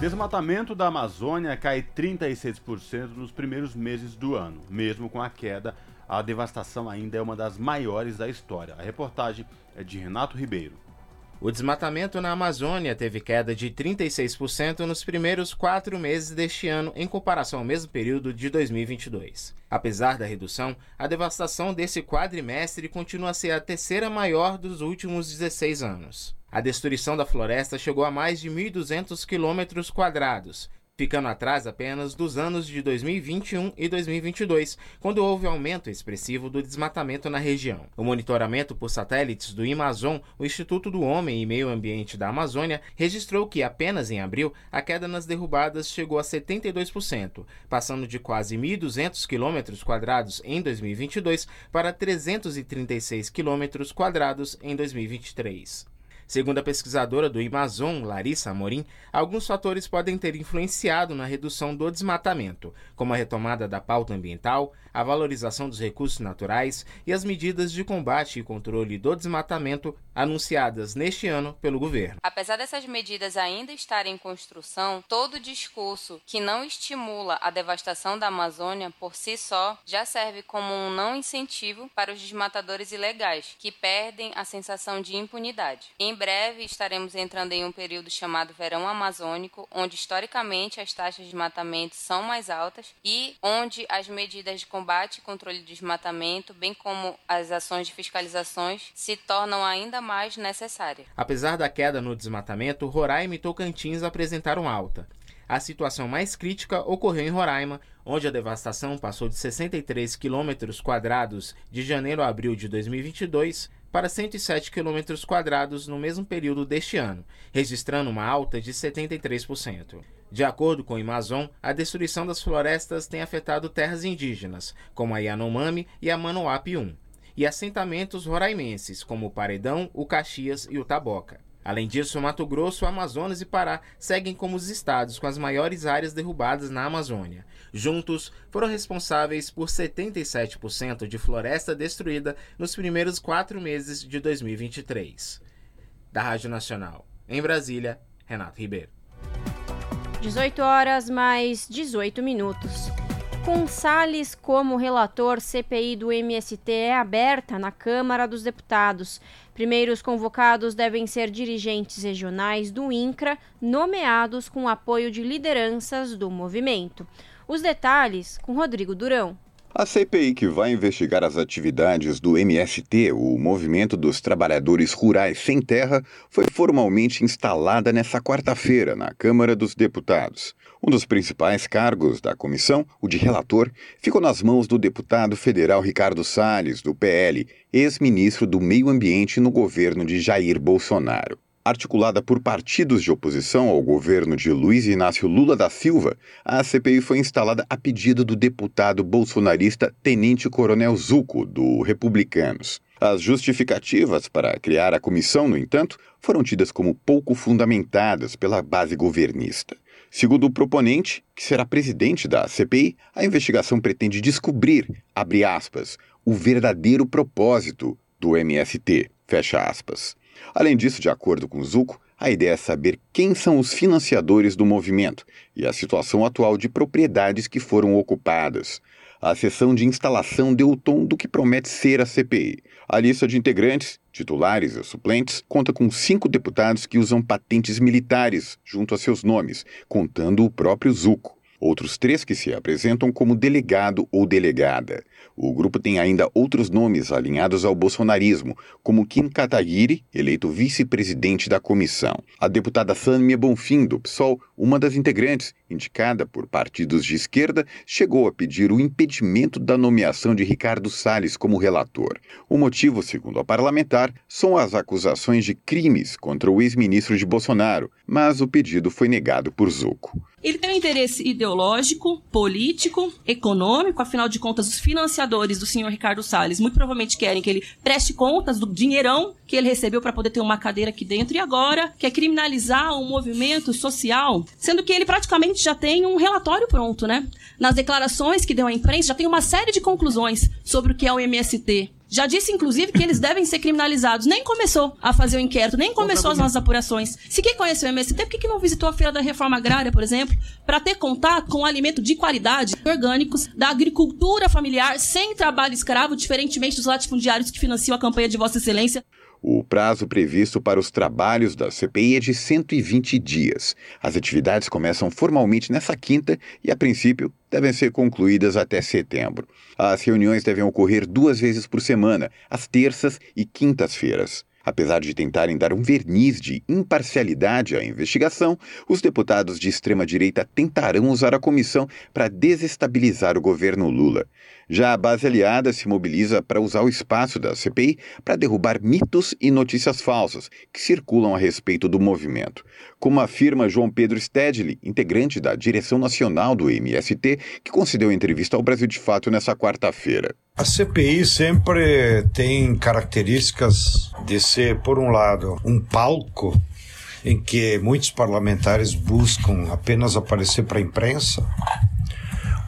Desmatamento da Amazônia cai 36% nos primeiros meses do ano. Mesmo com a queda, a devastação ainda é uma das maiores da história. A reportagem é de Renato Ribeiro. O desmatamento na Amazônia teve queda de 36% nos primeiros quatro meses deste ano, em comparação ao mesmo período de 2022. Apesar da redução, a devastação desse quadrimestre continua a ser a terceira maior dos últimos 16 anos. A destruição da floresta chegou a mais de 1.200 quilômetros quadrados, ficando atrás apenas dos anos de 2021 e 2022, quando houve aumento expressivo do desmatamento na região. O monitoramento por satélites do Amazon, o Instituto do Homem e Meio Ambiente da Amazônia, registrou que apenas em abril a queda nas derrubadas chegou a 72%, passando de quase 1.200 quilômetros quadrados em 2022 para 336 quilômetros quadrados em 2023. Segundo a pesquisadora do Amazon, Larissa Amorim, alguns fatores podem ter influenciado na redução do desmatamento, como a retomada da pauta ambiental, a valorização dos recursos naturais e as medidas de combate e controle do desmatamento anunciadas neste ano pelo governo. Apesar dessas medidas ainda estarem em construção, todo discurso que não estimula a devastação da Amazônia por si só já serve como um não incentivo para os desmatadores ilegais, que perdem a sensação de impunidade. Em breve estaremos entrando em um período chamado verão amazônico, onde historicamente as taxas de desmatamento são mais altas e onde as medidas de combate e controle do desmatamento, bem como as ações de fiscalizações, se tornam ainda mais necessárias. Apesar da queda no desmatamento, Roraima e Tocantins apresentaram alta. A situação mais crítica ocorreu em Roraima, onde a devastação passou de 63 quilômetros quadrados de janeiro a abril de 2022 para 107 quilômetros quadrados no mesmo período deste ano, registrando uma alta de 73%. De acordo com o Amazon, a destruição das florestas tem afetado terras indígenas, como a Yanomami e a Manoape 1, e assentamentos roraimenses, como o Paredão, o Caxias e o Taboca. Além disso, Mato Grosso, Amazonas e Pará seguem como os estados com as maiores áreas derrubadas na Amazônia. Juntos, foram responsáveis por 77% de floresta destruída nos primeiros quatro meses de 2023. Da Rádio Nacional, em Brasília, Renato Ribeiro. 18 horas mais 18 minutos. Com Salles como relator, CPI do MST é aberta na Câmara dos Deputados. Primeiros convocados devem ser dirigentes regionais do INCRA, nomeados com apoio de lideranças do movimento. Os detalhes com Rodrigo Durão. A CPI que vai investigar as atividades do MST, o Movimento dos Trabalhadores Rurais Sem Terra, foi formalmente instalada nesta quarta-feira na Câmara dos Deputados. Um dos principais cargos da comissão, o de relator, ficou nas mãos do deputado federal Ricardo Salles, do PL, ex-ministro do Meio Ambiente no governo de Jair Bolsonaro. Articulada por partidos de oposição ao governo de Luiz Inácio Lula da Silva, a CPI foi instalada a pedido do deputado bolsonarista Tenente Coronel Zuco, do Republicanos. As justificativas para criar a comissão, no entanto, foram tidas como pouco fundamentadas pela base governista. Segundo o proponente, que será presidente da CPI, a investigação pretende descobrir, abre aspas, o verdadeiro propósito do MST, fecha aspas. Além disso, de acordo com Zuco, a ideia é saber quem são os financiadores do movimento e a situação atual de propriedades que foram ocupadas. A sessão de instalação deu o tom do que promete ser a CPI. A lista de integrantes, titulares e suplentes, conta com cinco deputados que usam patentes militares junto a seus nomes, contando o próprio Zuco. Outros três que se apresentam como delegado ou delegada. O grupo tem ainda outros nomes alinhados ao bolsonarismo, como Kim Kataguiri, eleito vice-presidente da comissão. A deputada Sâmia Bonfim, do PSOL, uma das integrantes, indicada por partidos de esquerda, chegou a pedir o impedimento da nomeação de Ricardo Salles como relator. O motivo, segundo a parlamentar, são as acusações de crimes contra o ex-ministro de Bolsonaro, mas o pedido foi negado por Zuco. Ele tem um interesse ideológico, político, econômico, afinal de contas, os financiadores do senhor Ricardo Salles muito provavelmente querem que ele preste contas do dinheirão que ele recebeu para poder ter uma cadeira aqui dentro e agora quer criminalizar um movimento social, sendo que ele praticamente já tem um relatório pronto, né? Nas declarações que deu à imprensa, já tem uma série de conclusões sobre o que é o MST. Já disse, inclusive, que eles devem ser criminalizados. Nem começou a fazer o inquérito, nem começou as nossas apurações. Se quem conhece o MST, por que, que não visitou a Feira da Reforma Agrária, por exemplo, para ter contato com alimento de qualidade, orgânicos, da agricultura familiar, sem trabalho escravo, diferentemente dos latifundiários que financiam a campanha de Vossa Excelência? O prazo previsto para os trabalhos da CPI é de 120 dias. As atividades começam formalmente nessa quinta e, a princípio, devem ser concluídas até setembro. As reuniões devem ocorrer duas vezes por semana, às terças e quintas-feiras. Apesar de tentarem dar um verniz de imparcialidade à investigação, os deputados de extrema-direita tentarão usar a comissão para desestabilizar o governo Lula. Já a base aliada se mobiliza para usar o espaço da CPI para derrubar mitos e notícias falsas que circulam a respeito do movimento. Como afirma João Pedro Stedley, integrante da direção nacional do MST, que concedeu entrevista ao Brasil de Fato nessa quarta-feira. A CPI sempre tem características de ser, por um lado, um palco em que muitos parlamentares buscam apenas aparecer para a imprensa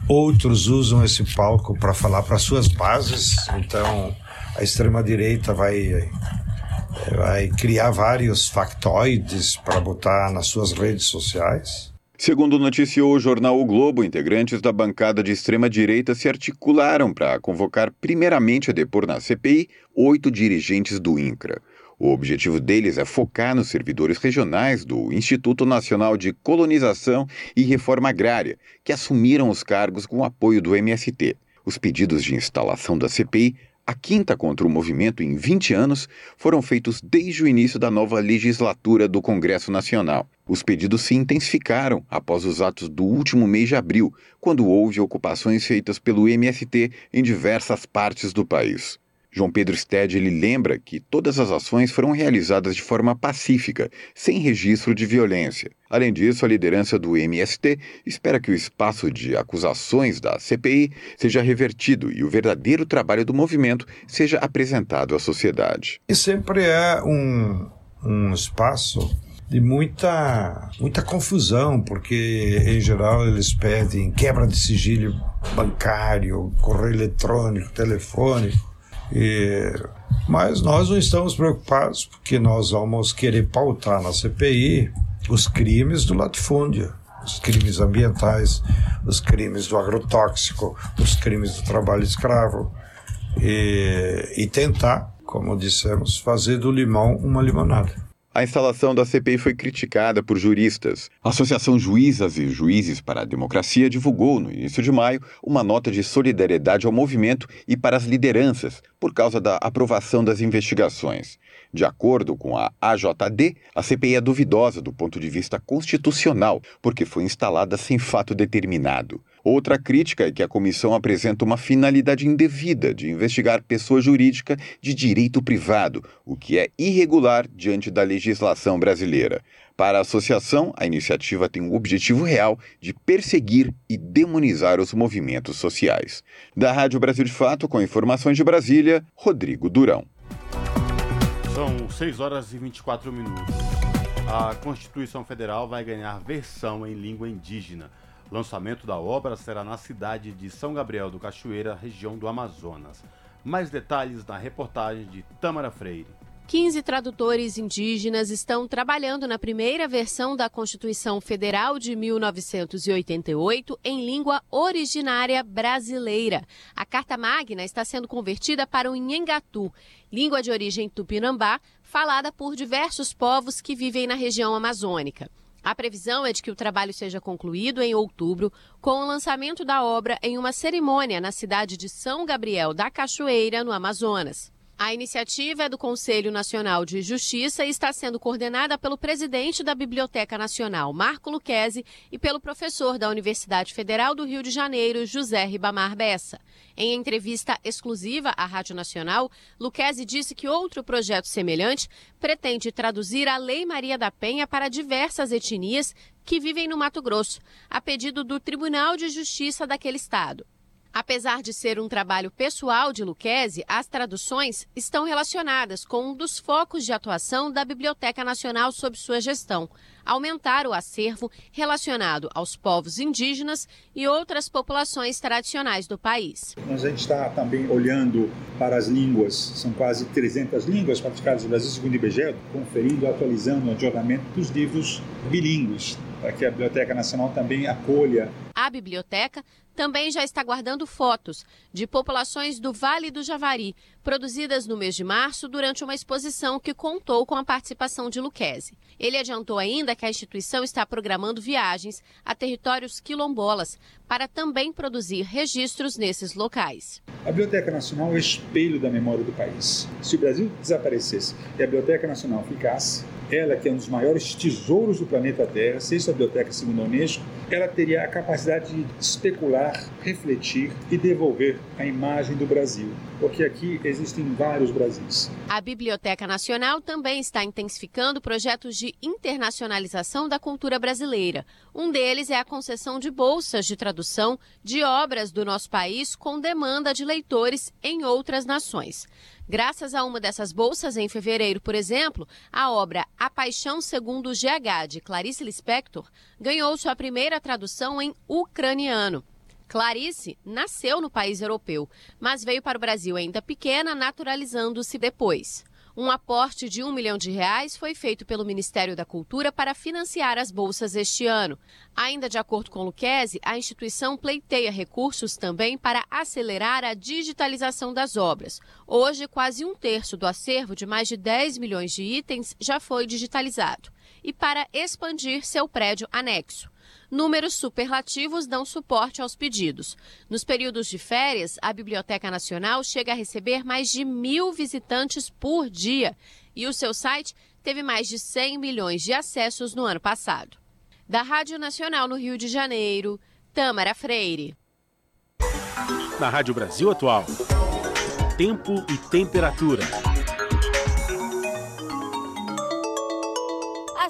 Outros usam esse palco para falar para suas bases. Então, a extrema-direita vai, vai criar vários factoides para botar nas suas redes sociais. Segundo noticiou o jornal O Globo, integrantes da bancada de extrema-direita se articularam para convocar primeiramente a depor na CPI oito dirigentes do INCRA. O objetivo deles é focar nos servidores regionais do Instituto Nacional de Colonização e Reforma Agrária, que assumiram os cargos com o apoio do MST. Os pedidos de instalação da CPI, a quinta contra o movimento em 20 anos, foram feitos desde o início da nova legislatura do Congresso Nacional. Os pedidos se intensificaram após os atos do último mês de abril, quando houve ocupações feitas pelo MST em diversas partes do país. João Pedro Stede ele lembra que todas as ações foram realizadas de forma pacífica, sem registro de violência. Além disso, a liderança do MST espera que o espaço de acusações da CPI seja revertido e o verdadeiro trabalho do movimento seja apresentado à sociedade. E sempre é um, um espaço de muita, muita confusão, porque em geral eles pedem quebra de sigilo bancário, correio eletrônico, telefônico. E, mas nós não estamos preocupados porque nós vamos querer pautar na CPI os crimes do latifúndio, os crimes ambientais, os crimes do agrotóxico, os crimes do trabalho escravo e, e tentar, como dissemos, fazer do limão uma limonada. A instalação da CPI foi criticada por juristas. A Associação Juízas e Juízes para a Democracia divulgou, no início de maio, uma nota de solidariedade ao movimento e para as lideranças, por causa da aprovação das investigações. De acordo com a AJD, a CPI é duvidosa do ponto de vista constitucional, porque foi instalada sem fato determinado. Outra crítica é que a comissão apresenta uma finalidade indevida de investigar pessoa jurídica de direito privado, o que é irregular diante da legislação brasileira. Para a associação, a iniciativa tem o objetivo real de perseguir e demonizar os movimentos sociais. Da Rádio Brasil de Fato, com informações de Brasília, Rodrigo Durão. São 6 horas e 24 minutos. A Constituição Federal vai ganhar versão em língua indígena. Lançamento da obra será na cidade de São Gabriel do Cachoeira, região do Amazonas. Mais detalhes na reportagem de Tamara Freire. 15 tradutores indígenas estão trabalhando na primeira versão da Constituição Federal de 1988 em língua originária brasileira. A Carta Magna está sendo convertida para o Nhengatu, língua de origem tupinambá, falada por diversos povos que vivem na região amazônica. A previsão é de que o trabalho seja concluído em outubro, com o lançamento da obra em uma cerimônia na cidade de São Gabriel da Cachoeira, no Amazonas. A iniciativa é do Conselho Nacional de Justiça e está sendo coordenada pelo presidente da Biblioteca Nacional, Marco Luquezzi, e pelo professor da Universidade Federal do Rio de Janeiro, José Ribamar Bessa. Em entrevista exclusiva à Rádio Nacional, Luquezzi disse que outro projeto semelhante pretende traduzir a Lei Maria da Penha para diversas etnias que vivem no Mato Grosso, a pedido do Tribunal de Justiça daquele estado. Apesar de ser um trabalho pessoal de Luquezzi, as traduções estão relacionadas com um dos focos de atuação da Biblioteca Nacional sob sua gestão, aumentar o acervo relacionado aos povos indígenas e outras populações tradicionais do país. A gente está também olhando para as línguas, são quase 300 línguas praticadas no Brasil, segundo o IBGE, conferindo, atualizando o ajornamento dos livros bilíngues, para que a Biblioteca Nacional também acolha. A biblioteca também já está guardando fotos de populações do Vale do Javari, produzidas no mês de março durante uma exposição que contou com a participação de Luquezzi. Ele adiantou ainda que a instituição está programando viagens a territórios quilombolas para também produzir registros nesses locais. A Biblioteca Nacional é o espelho da memória do país. Se o Brasil desaparecesse e a Biblioteca Nacional ficasse, ela que é um dos maiores tesouros do planeta Terra, sexta biblioteca segundo a Unesco, ela teria a capacidade de especular, refletir e devolver a imagem do Brasil, porque aqui existem vários Brasis. A Biblioteca Nacional também está intensificando projetos de internacionalização da cultura brasileira. Um deles é a concessão de bolsas de tradução de obras do nosso país com demanda de leitores em outras nações. Graças a uma dessas bolsas, em fevereiro, por exemplo, a obra A Paixão Segundo o GH, de Clarice Lispector, ganhou sua primeira tradução em ucraniano. Clarice nasceu no país europeu, mas veio para o Brasil ainda pequena, naturalizando-se depois. Um aporte de um milhão de reais foi feito pelo Ministério da Cultura para financiar as bolsas este ano. Ainda de acordo com Luquezzi, a instituição pleiteia recursos também para acelerar a digitalização das obras. Hoje, quase um terço do acervo de mais de 10 milhões de itens já foi digitalizado. E para expandir seu prédio anexo. Números superlativos dão suporte aos pedidos. Nos períodos de férias, a Biblioteca Nacional chega a receber mais de mil visitantes por dia e o seu site teve mais de 100 milhões de acessos no ano passado. Da Rádio Nacional no Rio de Janeiro, Tâmara Freire. Na Rádio Brasil Atual, Tempo e temperatura.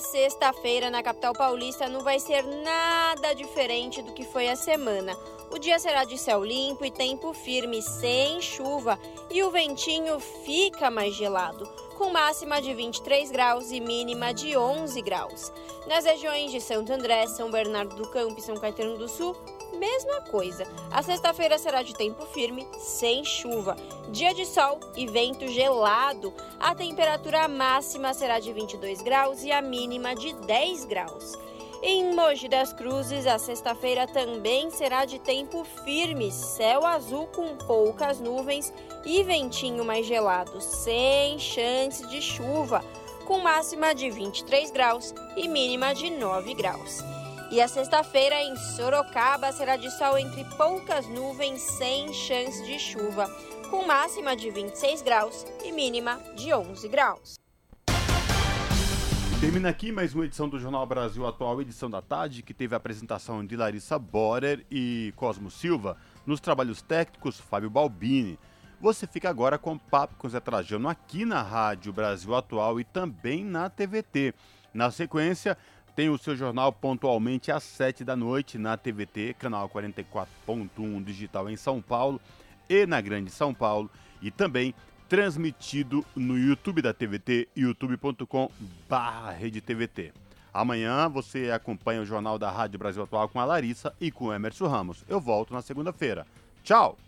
Sexta-feira na capital paulista não vai ser nada diferente do que foi a semana. O dia será de céu limpo e tempo firme, sem chuva, e o ventinho fica mais gelado, com máxima de 23 graus e mínima de 11 graus. Nas regiões de Santo André, São Bernardo do Campo e São Caetano do Sul, mesma coisa. A sexta-feira será de tempo firme, sem chuva, dia de sol e vento gelado. A temperatura máxima será de 22 graus e a mínima de 10 graus. Em Mogi das Cruzes, a sexta-feira também será de tempo firme, céu azul com poucas nuvens e ventinho mais gelado, sem chance de chuva, com máxima de 23 graus e mínima de 9 graus. E a sexta-feira em Sorocaba será de sol entre poucas nuvens, sem chance de chuva, com máxima de 26 graus e mínima de 11 graus. Termina aqui mais uma edição do Jornal Brasil Atual, edição da tarde, que teve a apresentação de Larissa Borer e Cosmo Silva. Nos trabalhos técnicos, Fábio Balbini. Você fica agora com o Papo com Zé Trajano aqui na Rádio Brasil Atual e também na TVT. Na sequência, tem o seu jornal pontualmente às 7 da noite na TVT, canal 44.1 digital em São Paulo e na Grande São Paulo. E também transmitido no YouTube da TVT, youtube.com TVT. Amanhã você acompanha o Jornal da Rádio Brasil Atual com a Larissa e com o Emerson Ramos. Eu volto na segunda-feira. Tchau!